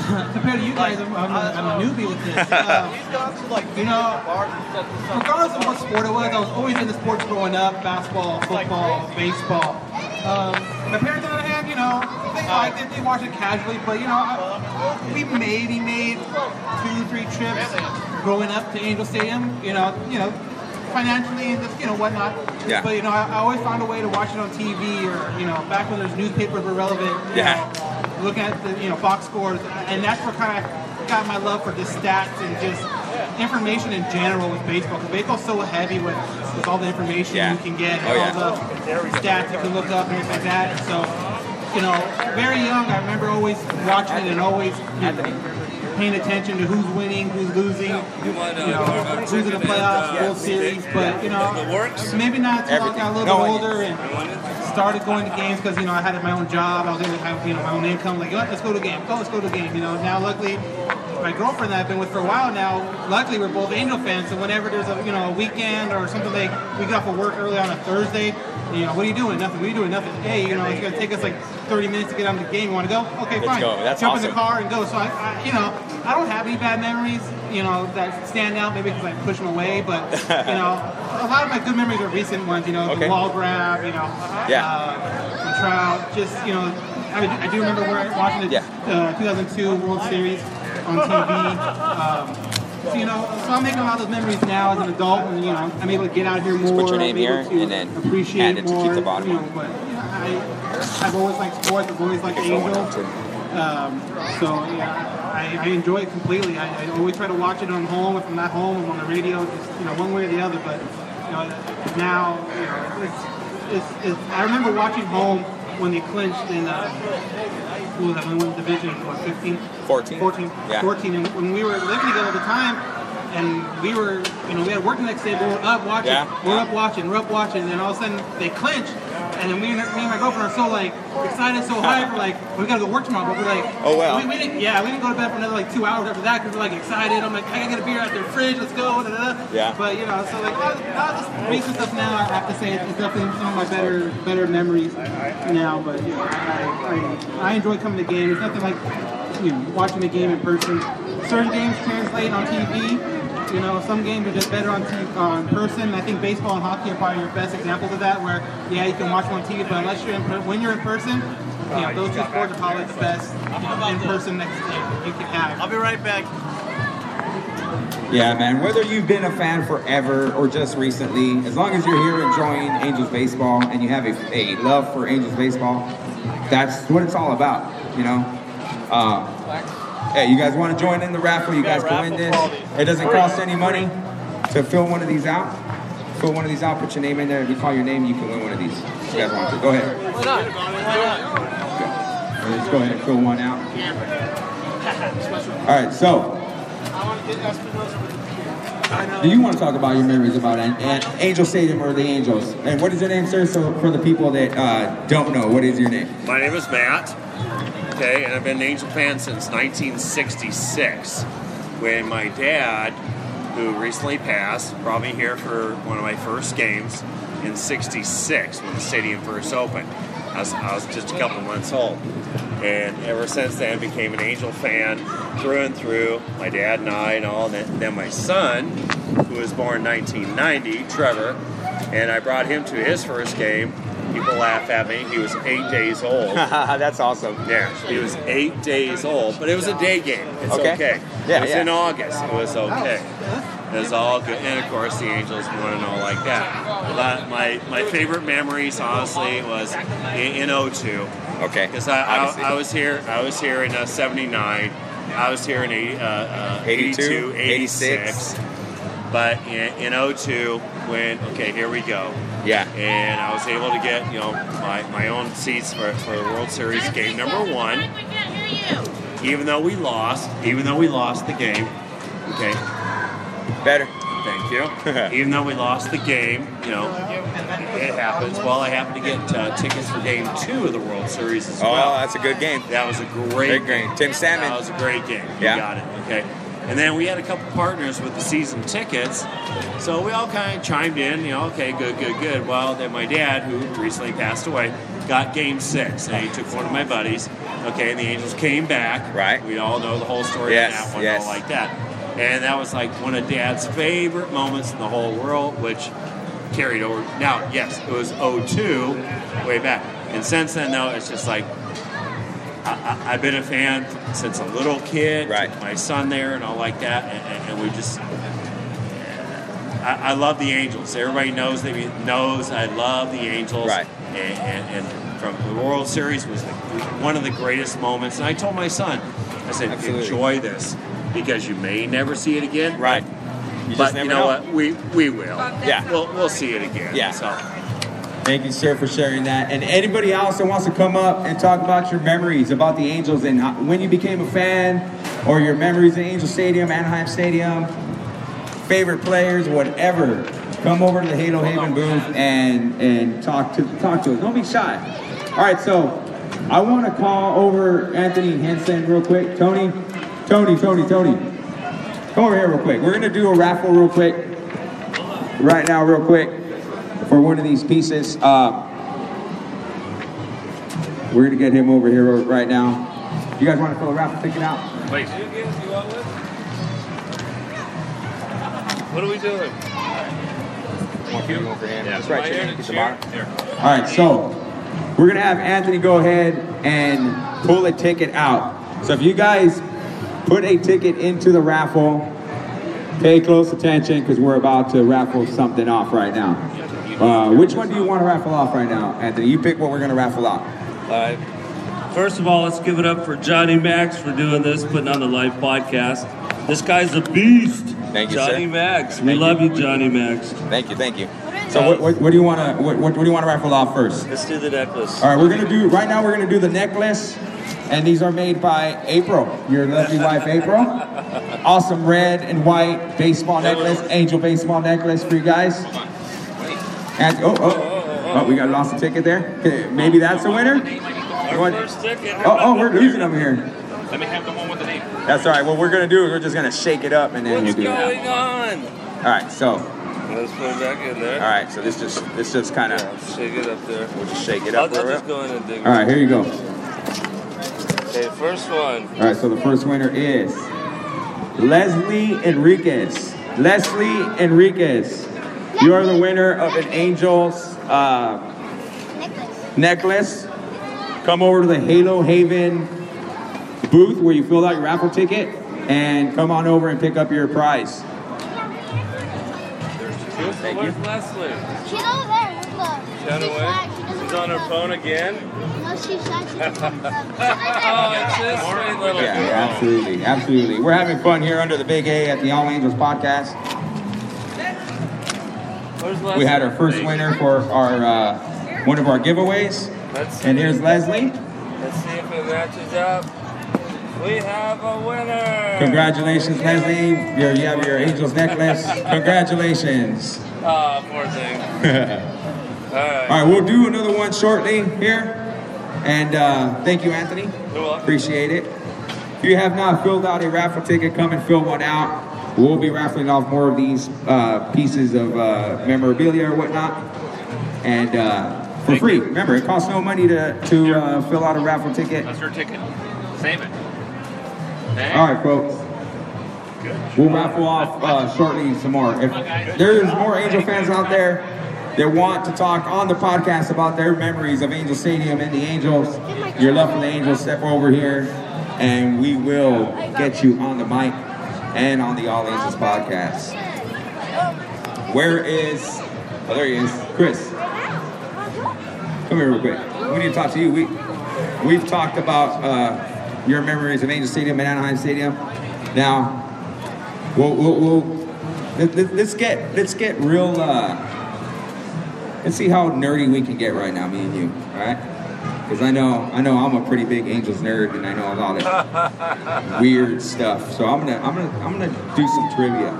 <laughs> Compared to you guys, I'm, I'm, a, I'm a newbie with this. Uh, He's gone to like you know, regardless of what sport it was, I was always into sports growing up: basketball, football, baseball. Um, my parents, on the other hand, you know, they liked it, they watched it casually, but you know, I, we maybe made two, three trips growing up to Angel Stadium. You know, you know, financially and just you know whatnot. Yeah. But you know, I, I always found a way to watch it on TV or you know, back when those newspapers were relevant. Yeah. know, looking at the you know box scores, and that's what kind of got my love for just stats and just information in general with baseball. Because baseball's so heavy with, with all the information Yeah. you can get, Oh, yeah. all the stats you can look up and things like that. So, you know, very young, I remember always watching it and always you know, paying attention to who's winning, who's losing, you know, who's in the playoffs, World Series. But you know, maybe not until I got a little bit older and started going to games because you know I had my own job. I was able to have you know my own income. Like, "Oh, let's go to a game. Go, let's go to a game. You know. Now, luckily, my girlfriend that I've been with for a while now. Luckily, we're both Angel fans. So whenever there's a you know a weekend or something like we get off of work early on a Thursday. You know, what are you doing? Nothing. What are you doing? Nothing. Hey, you know, it's gonna take us like 30 minutes to get on the game. You want to go? Okay, Let's fine. go. That's Jump in the car and go. So I, I, you know, I don't have any bad memories. You know, that stand out. Maybe because I push them away. But you know, a lot of my good memories are recent ones. You know, Okay. the wall grab. You know, Yeah. uh, the trout. Just you know, I, I do remember where watching the uh, 2002 World Series on TV. Um, so, you know, so I'm making a lot of those memories now as an adult, and you know, I'm able to get out here more. put your name here and then appreciate it to keep the bottom you know, but you know, I, I've always liked sports. I've always liked Angels. Um, so yeah, I, I enjoy it completely. I, I always try to watch it on home. If I'm not home, I'm on the radio. Just you know, one way or the other. But you know, now you know, it's, it's, it's, I remember watching home when they clinched in. Uh, who was that? When we won the division, what 15? 14. 14. Yeah. 14. And when we were living together at the time, and we were, you know, we had work the next day, but we were up watching. Yeah. We're up watching. We're up watching. And then all of a sudden they clinch. And then me and, me and my girlfriend are so like excited, so hyped. We're like, we gotta go work tomorrow. But we're like, Oh, wow. We, we didn't, yeah, we didn't go to bed for another like two hours after that because we're like excited. I'm like, I gotta get a beer out of the fridge. Let's go. Da, da, da. Yeah. But you know, so like all, all this recent stuff now, I have to say it's definitely some of my better better memories now. But you know, I, I, I enjoy coming to games. There's nothing like you know watching a game in person. Certain games translate on TV. You know, some games are just better on TV, on person. I think baseball and hockey are probably your best examples of that. Where yeah, you can watch them on TV, but unless you're in per- when you're in person, you know, those two sports are probably the best you know, in person that you can have. I'll be right back. Yeah, man. Whether you've been a fan forever or just recently, as long as you're here enjoying Angels baseball and you have a, a love for Angels baseball, that's what it's all about. You know. Uh, hey, you guys want to join in the raffle? You guys can win this. It doesn't cost any money to fill one of these out. Fill one of these out. Put your name in there. If you call your name, you can win one of these. If you guys want to, go ahead. Why not? Why Let's go ahead and fill one out. All right, so I want to get Espinosa with the Do you want to talk about your memories about an, an Angel Stadium or the Angels? And what is your name, sir? So for the people that uh, don't know, what is your name? My name is Matt. Okay, and I've been an Angel fan since 1966 when my dad, who recently passed, brought me here for one of my first games in 66 when the stadium first opened. I was, I was just a couple months old. And ever since then, became an Angel fan through and through. My dad and I, and all. And then my son, who was born 1990, Trevor, and I brought him to his first game. People laugh at me. He was eight days old. <laughs> That's awesome. Yeah, he was eight days old, but it was a day game. It's Okay. okay. Yeah, it was yeah. in August. It was okay. It was all good, and of course the Angels won and all like that. But my my favorite memories, honestly, was in, in 02. Okay. Because I, I, I was here. I was here in uh, '79. I was here in 80, uh, uh, 82, 82, 86. But in, in 02, when okay, here we go Yeah. and I was able to get you know my, my own seats for, for the World Series game number one. Even though we lost, even though we lost the game, okay, Better. thank you. <laughs> even though we lost the game, you know, it happens. Well, I happened to get uh, tickets for game two of the World Series as well. Oh, that's a good game. That was a great Great game. Tim Salmon. That was a great game. You Yeah. got it. Okay. And then we had a couple partners with the season tickets, so we all kind of chimed in. You know, okay, good, good, good. Well, then my dad, who recently passed away, got Game Six, and he took one of my buddies. Okay, and the Angels came back. Right. We all know the whole story Yes, of that one, yes. all like that. And that was like one of Dad's favorite moments in the whole world, which carried over. Now, yes, it was 02, way back. And since then, though, it's just like I, I, I've been a fan since a little kid. Right. My son there and all like that, and, and, and we just. I, I love the Angels. Everybody knows that knows I love the Angels. Right. And, and, and from the World Series was the, one of the greatest moments. And I told my son, I said, Absolutely. enjoy this because you may never see it again. Right. You but just you know, know. what? We we will. Yeah. We'll we'll see it again. Yeah. So. Thank you, sir, for sharing that. And anybody else that wants to come up and talk about your memories about the Angels and how, when you became a fan, or your memories at Angel Stadium, Anaheim Stadium, favorite players, whatever, come over to the Halo Haven booth and and talk to talk to us. Don't be shy. All right, so I want to call over Anthony Henson real quick. Tony, Tony, Tony, Tony, come over here real quick. We're gonna do a raffle real quick, right now, real quick for one of these pieces. Uh, we're gonna get him over here right now. You guys want to fill a raffle ticket out? Wait. What are we doing? That's right, Chicken. Get the bottom. All right, so we're gonna have Anthony go ahead and pull a ticket out. So if you guys put a ticket into the raffle, pay close attention because we're about to raffle something off right now. Uh, which one do you want to raffle off right now, Anthony? You pick what we're gonna raffle off. Uh, first of all, let's give it up for Johnny Max for doing this, putting on the live podcast. This guy's a beast. Thank you, Johnny sir. Max. We Thank love you. Johnny Max. Thank you, thank you. So what, what, what do you want to what, what, what do you want to raffle off first? Let's do the necklace. All right, we're gonna do right now. We're gonna do the necklace, and these are made by April, your lovely wife, April. <laughs> Awesome red and white baseball necklace, angel baseball necklace for you guys. And oh, oh, oh, we got lost a ticket there. Okay, maybe that's the winner. You want- First ticket. Oh, oh, we're losing them here. Let me have the one with the name. That's all right. What we're gonna do is we're just gonna shake it up and then What's you do going it. on? All right, so Let's put it back in there. All right, so this just this just kind of Shake it up there. we'll just shake it I'll, up. I'll just go in and dig. All right, here you go. Okay, first one. All right, so the first winner is Leslie Enriquez. Leslie Enriquez, you are the winner of an Angels uh, necklace. Come over to the Halo Haven booth where you filled out your raffle ticket and come on over and pick up your prize. Thank Where's Leslie? She's over there. Look. She's on her. She's on her phone again. No, she's not. <laughs> Oh, it's this sweet little Yeah, girl. absolutely, absolutely. We're having fun here under the Big A at the All Angels podcast. Leslie? We had our first winner for our uh, one of our giveaways, and here's Leslie. Let's see if it matches up. We have a winner. Congratulations, Leslie. Your, you have your Angels necklace. <laughs> Congratulations. Oh, poor thing. <laughs> All right. All right, we'll do another one shortly here. And uh, thank you, Anthony. You're welcome. Appreciate it. If you have not filled out a raffle ticket, come and fill one out. We'll be raffling off more of these uh, pieces of uh, memorabilia or whatnot. And uh, for free. Remember, it costs no money to, to uh, fill out a raffle ticket. That's your ticket. Save it. All right, folks. We'll raffle off uh, shortly some more. If there's more Angel fans out there that want to talk on the podcast about their memories of Angel Stadium and the Angels, your love for the Angels, step over here and we will get you on the mic and on the All Angels podcast. Where is, oh, there he is, Chris. Come here real quick. We need to talk to you. We, we've talked about uh, your memories of Angel Stadium and Anaheim Stadium. Now, we'll, we'll, we'll let, let, let's get let's get real. Uh, let's see how nerdy we can get right now, me and you. All right? Because I know I know I'm a pretty big Angels nerd, and I know a lot of <laughs> weird stuff. So I'm gonna I'm gonna I'm gonna do some trivia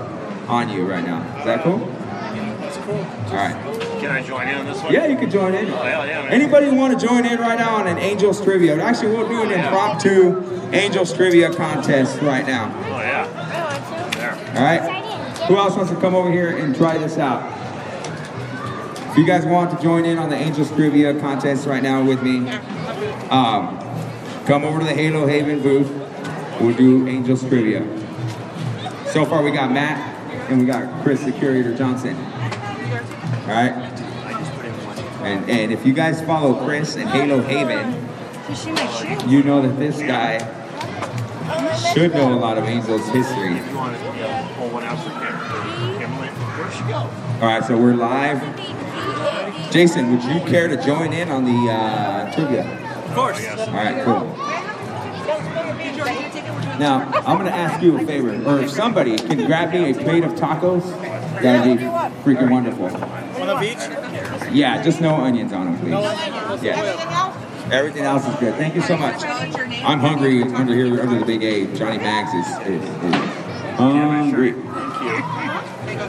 on you right now. Is that cool? That's cool. All right. Can I join in on this one? Yeah, you can join in. Oh, hell yeah, man. Anybody want to join in right now on an Angels trivia? Actually, we'll do an oh, impromptu Angels trivia contest right now. Oh, yeah. Oh, there. All right. Who else wants to come over here and try this out? If you guys want to join in on the Angels trivia contest right now with me, um, come over to the Halo Haven booth. We'll do Angels trivia. So far, we got Matt and we got Chris, the curator Johnson. All right. And and if you guys follow Chris and Halo Haven, you know that this guy should know a lot of Angels history. If you want to yeah, pull one out for Kim- Kimberly, where'd she go? All right, so we're live. Jason, would you care to join in on the uh, trivia? Of course. All right, cool. Now, I'm going to ask you a favor, or if somebody can grab me a plate of tacos, that'd be freaking wonderful. One of each? Yeah, just no onions on them, please. Yeah. Everything else is good. Thank you so much. I'm hungry under here, under the big A. Johnny Mags is, is, is hungry.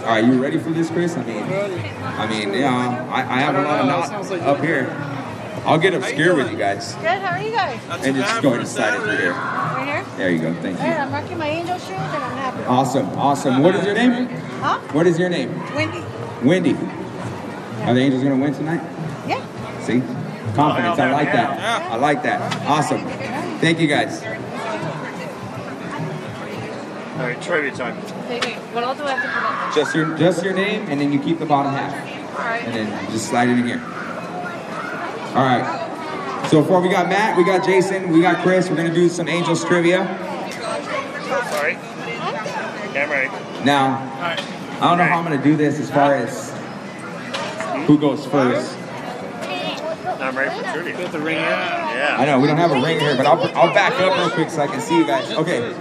All right, you ready for this, Chris? I mean, I mean, yeah, I, I have a lot of knots up here. I'll get obscure with you guys Good, how are you guys? and just go inside it through here. Right here? There you go. Thank All right, you. I'm rocking my angel shoes and I'm happy. Awesome, awesome. What is your name? Huh? What is your name? Wendy. Wendy. Are the Angels going to win tonight? Yeah. See? Confidence. I like that. I like that. Awesome. Thank you guys. All right, trivia time. Okay, wait. What all do I have to put up? Just your just your name, and then you keep the bottom half, and then just slide it in here. All right. So far we got Matt, we got Jason, we got Chris. We're gonna do some Angels trivia. Sorry. Yeah, I'm ready. Now, I don't know how I'm gonna do this as far as who goes first. I'm ready for trivia. With the ring here? Yeah. I know we don't have a ring here, but I'll, I'll back up real quick so I can see you guys. Okay,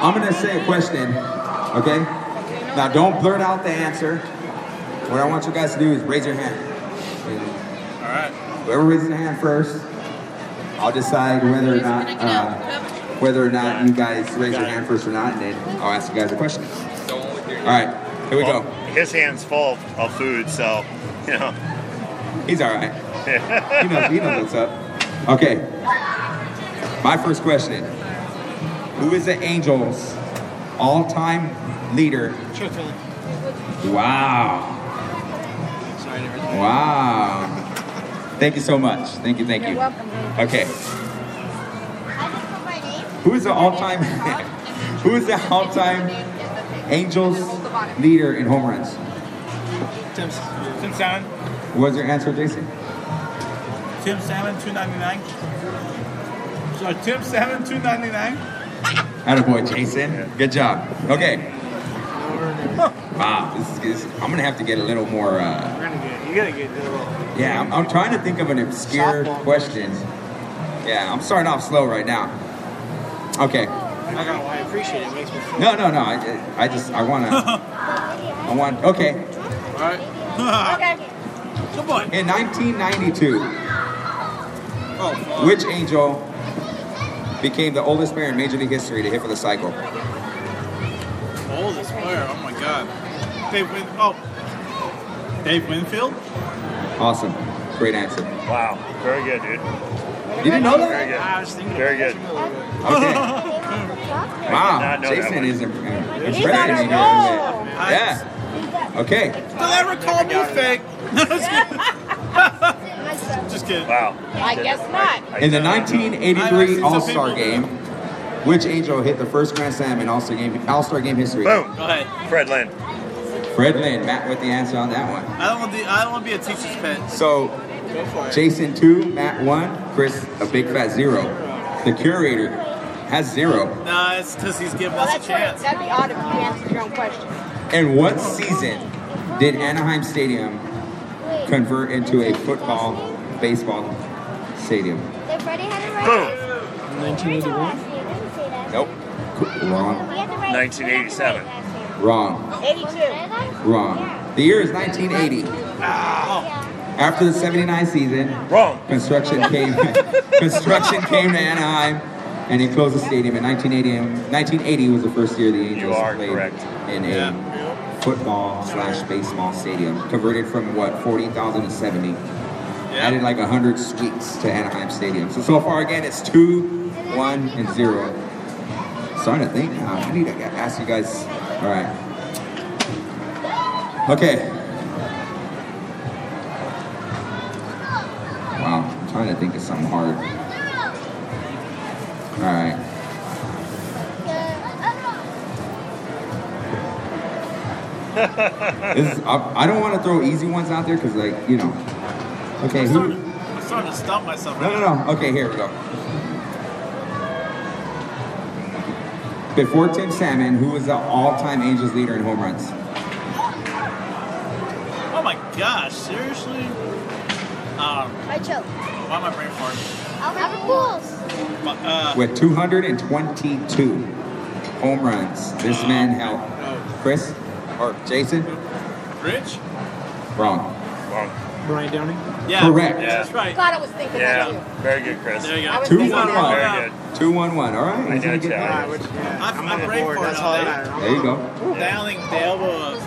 I'm gonna say a question. Okay, now don't blurt out the answer. What I want you guys to do is raise your hand. All right. Whoever raises their hand first, I'll decide whether or not uh, whether or not you guys raise your hand first or not, and then I'll ask you guys a question. All right, here we Well, go. His hand's full of food, so, you know. He's all right. <laughs> He knows, he knows what's up. Okay. My first question. Who is the Angels all-time leader? Truthfully. Wow. Sorry, I never did. Wow. Thank you so much. Thank you, thank You're you. welcome. Okay. Who is the all-time <laughs> who is the all-time Angels leader in home runs? Tim, Tim Salmon. What's your answer, Jason? Tim Salmon, 299. So Tim Salmon, 299. Attaboy, Jason. Good job. Okay. Wow, this is, this, I'm gonna have to get a little more. Uh, We're gonna get, you gotta get a little. yeah, I'm, I'm trying to think of an obscure Softball question. Yeah, I'm starting off slow right now. Okay. I don't know why I appreciate it. It makes me feel. No, no, no. I, I just I wanna. <laughs> I want. Okay. All right. Okay. Good boy. In 1992, Oh, which angel became the oldest player in Major League history to hit for the cycle? Oldest player. Oh my God. Dave Win. Oh. Dave Winfield. Awesome. Great answer. Wow. Very good, dude. You didn't know that? Very good. I was thinking Very good. <laughs> Okay. <laughs> Wow. not know that Jason is imp- impressing He's on me a Yeah. Okay. Don't ever call me fake. <laughs> Just kidding. Wow. I guess not. In the I've seen 1983 All Star game, which Angel hit the first Grand Slam in All Star game All Star game history? Boom. Go ahead. Fred Lynn. Fred Lynn. Matt with the answer on that one. I don't want to. I don't want to be a teacher's pet. So, Jason two, Matt one, Chris a big fat zero. The curator has zero. Nah, it's because he's giving Well, us a that's what, chance. that'd be odd if you answered your own question. And what season did Anaheim Stadium convert into a football baseball stadium? Then Freddie had it Boom. right. 1981. Nope. Wrong. 1987. Wrong. 82. Wrong. The year is 1980. After the 79 season, Wrong. construction came <laughs> construction came to Anaheim and he closed the stadium in 1980. 1980 was the first year the Angels are played correct. in a Yeah. football slash baseball stadium. Converted from what 40,000 to 70. Added like 100 suites to Anaheim Stadium. So so far again it's two, one, and zero. Starting to think now. I need to ask you guys. All right. Okay. Wow, I'm trying to think of something hard. All right. <laughs> This is, I, I don't want to throw easy ones out there because, like, you know. Okay, I'm who? starting, I'm starting to stump myself. No, right no, no. Okay, here we go. Before Tim Salmon, who was the all-time Angels leader in home runs? Oh my gosh! Seriously? Um, I choke. why am I brain farting? Albert Pujols. Uh, With 222 home runs, this man held. Chris or Jason? Rich? Wrong. Wrong. Brian Downing. Yeah. Correct. Yeah. That's right. God, I was thinking that too. Yeah. Very good, Chris. There you go. was Two thinking one that. one. Very good. Two one one. All right. I he's gonna get that. Which, yeah, I'm- I'm, I'm on the brain board. That's all all day. that matters. There you go. Dowling the.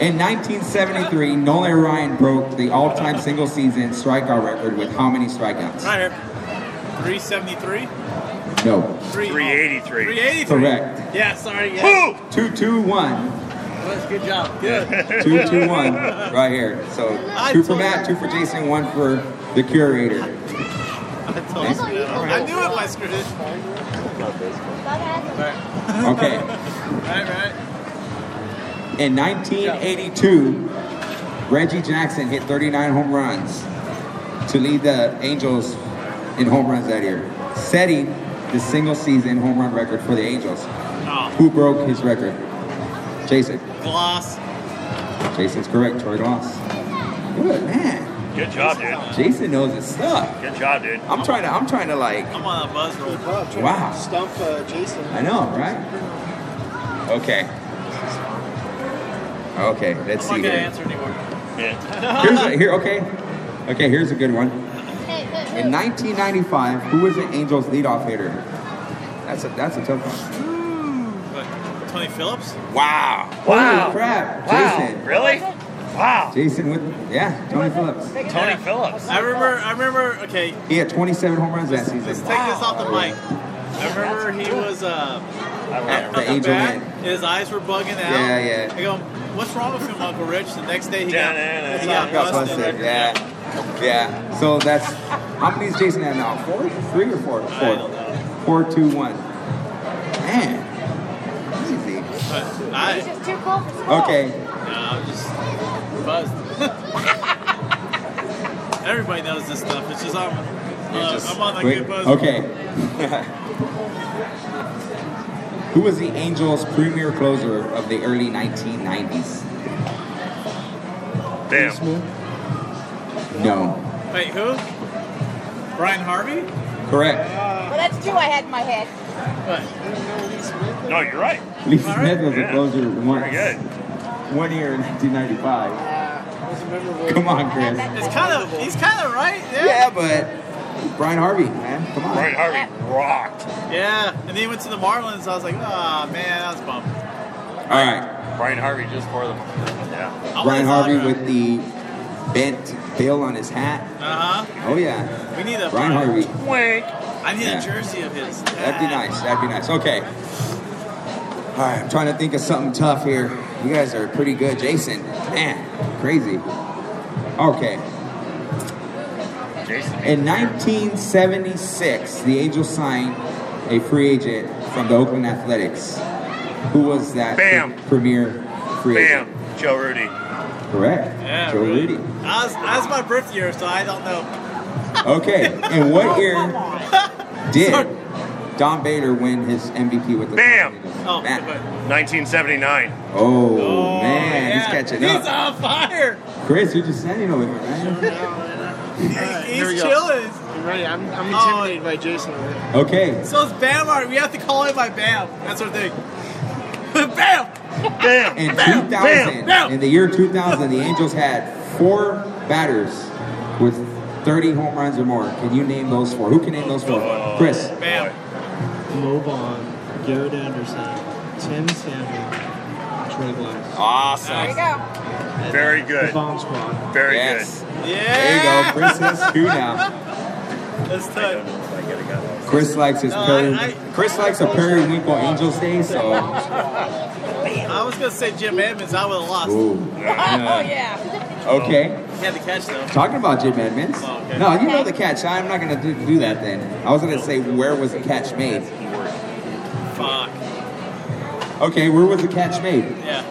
In 1973, Nolan Ryan broke the all-time single-season strikeout record with how many strikeouts? Right here. 373? No. 383. 383. Correct. Yeah, sorry. Yeah. Two two one. That's good job. Good. Two two one. Right here. So two for Matt, two for Jason, one for the curator. I told you. I knew it, my script. Okay. Right, right. In 1982, Reggie Jackson hit 39 home runs to lead the Angels in home runs that year, setting the single season home run record for the Angels. Oh, Who broke his record? Jason. Glaus. Jason's correct. Troy Glaus. Good man. Good job, dude. Jason knows his stuff. Good job, dude. I'm trying to. I'm trying to like. I'm on a buzz roll. Wow. Stump uh, Jason. I know, right? Okay. Okay. Let's I'm see not gonna here. answer anymore. Yeah. Here's a, here. Okay. Okay. Here's a good one. In 1995, who was the Angels' leadoff hitter? That's a that's a tough one. What, Tony Phillips? Wow. Wow. Holy crap, Wow. Jason. Really? Wow. Jason with yeah, Tony Phillips. Tony Phillips. I remember. I remember. Okay, He had 27 home runs that let's season. take this off the mic. I remember he was uh, At the the Angel back. Man. His eyes were bugging out. Yeah, yeah. I go, what's wrong with him, Uncle Rich? The next day he got, Da-na-na. he got Got busted. busted. Yeah. Yeah. So that's how many is Jason have now? Four? Three or four? I don't know. Four, two, one. Man. Easy. But I, He's just too cool for school. Okay. no, I'm just buzzed. <laughs> Everybody knows this stuff. It's just I'm, uh, just- I'm on the good buzz. Okay. Who was the Angels' premier closer of the early 1990s? Damn. No. Wait, who? Bryan Harvey? Correct. Well, that's two I had in my head. What? No, you're right. Lee Smith right. was a closer once. Very good. One year in 1995. Uh, was a memorable. Come on, Chris. It's kind of. He's kind of right. Yeah. Yeah, but Bryan Harvey, man. Come on. Bryan Harvey rocked. Yeah, and then he went to the Marlins. I was like, oh man, that was bummed. All right. Bryan Harvey just for them. Yeah. Bryan Harvey autograph. with the bent bill on his hat. Uh huh. Oh yeah. We need a Bryan Harvey. Wink. I need Yeah. a jersey of his. That'd be nice. That'd be nice. Okay. All right, I'm trying to think of something tough here. You guys are pretty good, Jason. Man, crazy. Okay. Jason. In 1976, the Angels signed a free agent from the Oakland Athletics. Who was that Bam. premier free agent? Bam. Joe Rudi. Correct. Yeah, Joe really. Rudi. That was, that was my birth year, so I don't know. Okay. And what <laughs> year did Don Baylor win his MVP with the Bam. Oh, Bam. 1979. Oh, Oh, man, yeah. he's catching He's up. He's on fire. Chris, you're just standing over here, man. here we He's chilling. I'm ready. I'm, I'm Oh. intimidated by Jason. already. Okay. So it's Bam Art. We have to call him by Bam. That's our thing. <laughs> Bam. Bam. In Bam. 2000, Bam. in the year 2000, the Angels had four batters with 30 home runs or more. Can you name those four? Who can name those four? Chris. Bam. Mo Vaughn, Garrett Anderson, Tim Salmon, Troy Glaus. Awesome. There you Awesome. go. Very good. The good. Vaughn Squad. Very Yes. Yeah. There you go. Chris has two now. <laughs> That's tight. Chris likes his No, peri- I- I- Chris likes a periwinkle Angels day, so. I was gonna say Jim Edmonds. I would have lost. Ooh. <laughs> Oh, yeah. Okay. He had the catch though. Talking about Jim Edmonds. Oh, okay. No, you know the catch. I'm not going to do, do that then. I was going to say, where was the catch made? Fuck. Okay, where was the catch made? Yeah.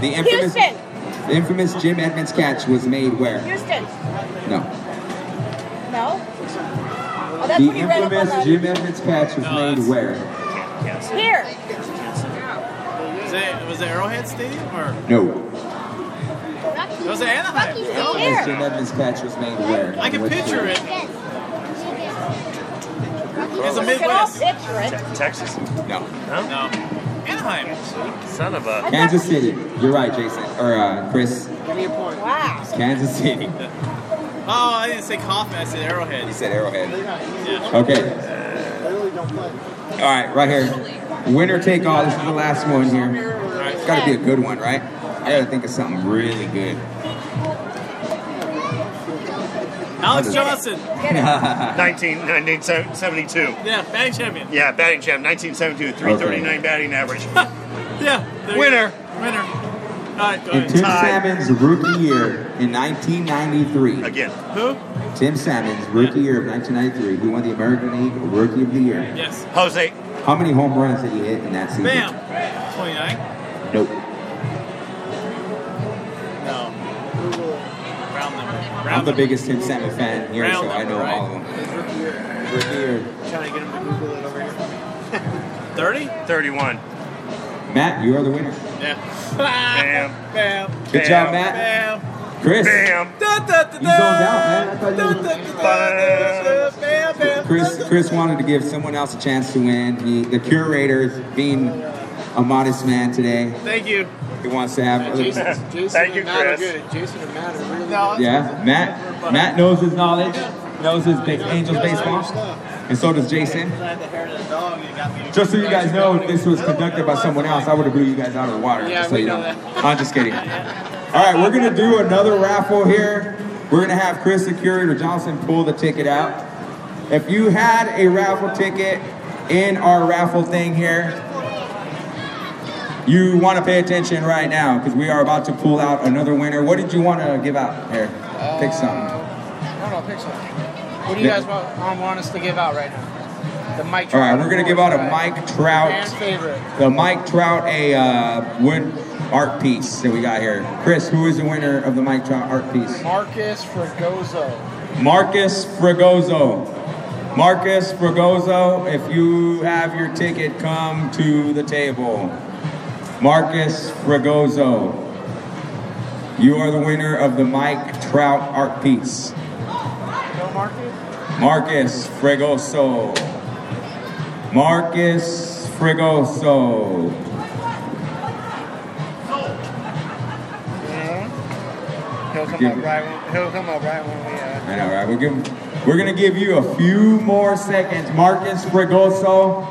The infamous, Houston. the infamous Jim Edmonds catch was made where? Houston. No. No? Oh, that's The what you read up on infamous the... Jim Edmonds catch was No, made that's- where? Here. Was it, was it Arrowhead Stadium or No. It was it Anaheim? Rockies No. Stadium. Jim Edmonds catch was made where? I can picture it. It's a We can all Midwest. picture it. Texas. No. No. Anaheim. Son of a. Kansas City. You're right, Jason. Or uh, Chris. Give me a point. Wow. Kansas City. Oh, I didn't say Kauffman. I said Arrowhead. He said Arrowhead. Yeah. Okay. Literally don't play. All right, right here. Winner take all. This is the last one here. It's got to be a good one, right? I got to think of something really good. Alex Johnson. <laughs> 19, 1972. Yeah, batting champion. Yeah, batting champ, 1972, 339 batting average. <laughs> Yeah. there you Winner. go. Winner. All right, go In ahead. Tim Tied. Salmon's rookie year in 1993. Again. Who? Tim Salmon's rookie year of 1993. He won the American League Rookie of the Year. Yes. Jose. How many home runs did he hit in that season? Bam. 29. Nope. I'm the biggest Tim Salmon fan here, Round so I know right? all of them. Rookie year. Trying to get him to Google it over here. <laughs> 30? 31. Matt, you are the winner. Yeah. Bam. <laughs> Bam. Good Bam. job, Matt. Bam. Chris. Bam. Da, da, da, You zoned out, man. I thought you were- Bam, bam. Chris, Chris wanted to give someone else a chance to win. He, the curator, being a modest man today, Thank you. He wants to have. Other, Jason, Jason Thank you, and Matt are Chris. good. Jason and Matt are really No, good. yeah, Matt. Matt knows his knowledge, knows his ba- Angels baseball, and so does Jason. I had the hair of the dog and it got me. Just so you guys know, this was conducted by someone else, I would have blew you guys out of the water. Yeah, so we you know know. that. I'm just kidding. All right, we're gonna do another raffle here. We're gonna have Chris, the curator Johnson, pull the ticket out. If you had a raffle ticket in our raffle thing here, you want to pay attention right now because we are about to pull out another winner. What did you want to give out here? Pick something. I don't know, pick something. What do you guys want, um, want us to give out right now? The Mike All Trout. right, we're gonna give out a Right. Mike Trout. Fan favorite. The Mike Trout, a uh, wood art piece that we got here. Chris, who is the winner of the Mike Trout art piece? Marcus Fragoso. Marcus Fragoso. Marcus Fragoso, if you have your ticket, come to the table. Marcus Fragoso. You are the winner of the Mike Trout art piece. Marcus? Marcus Fragoso. Marcus Fragoso. He'll come Give- up right when, he'll come up right when we uh, I know, right? We'll give, we're gonna give you a few more seconds. Marcus Fregoso,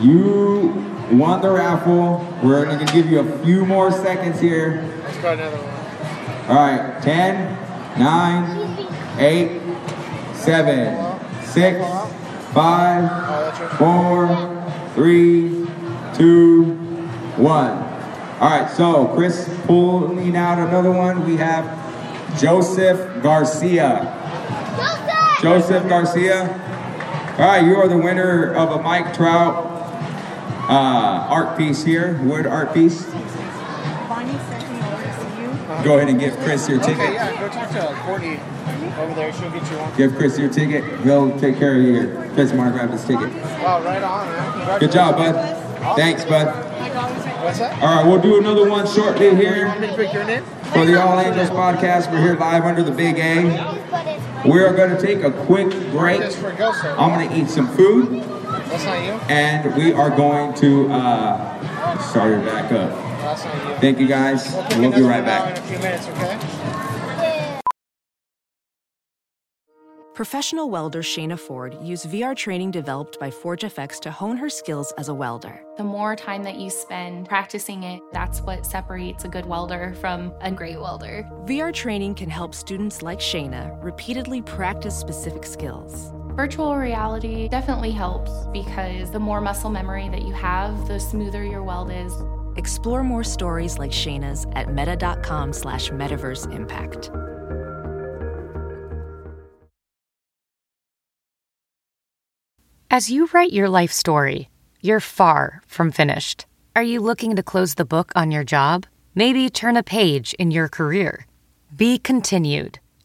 you won the raffle. We're gonna give you a few more seconds here. Let's try another one. All right, 10, 9, 8, 7, 6, 5, 4, 3, 2, 1. All right, so Chris pulling out another one. We have Joseph Garcia. Joseph Garcia. All right, you are the winner of a Mike Trout uh, art piece here, wood art piece. Bonnie sent me over to see you. Go ahead and give Chris your ticket. Okay, yeah, go talk to Courtney over there. She'll get you one. Give Chris your ticket. He'll take care of you. Chris want to grab his ticket. Wow, right on, man. Good job, bud. Thanks, bud. What's that? All right, we'll do another one shortly here want me to pick your name? for the All Angels podcast. We're here live under the Big A. We are going to take a quick break. Just for Goso. I'm going to eat some food, That's not you? and we are going to uh, start it back up. That's not you. Thank you, guys. We'll We'll be right back. In a few minutes, okay? Professional welder Shayna Ford used VR training developed by ForgeFX to hone her skills as a welder. The more time that you spend practicing it, that's what separates a good welder from a great welder. VR training can help students like Shayna repeatedly practice specific skills. Virtual reality definitely helps because the more muscle memory that you have, the smoother your weld is. Explore more stories like Shayna's at meta.com slash metaverse impact. As you write your life story, you're far from finished. Are you looking to close the book on your job? Maybe turn a page in your career? Be continued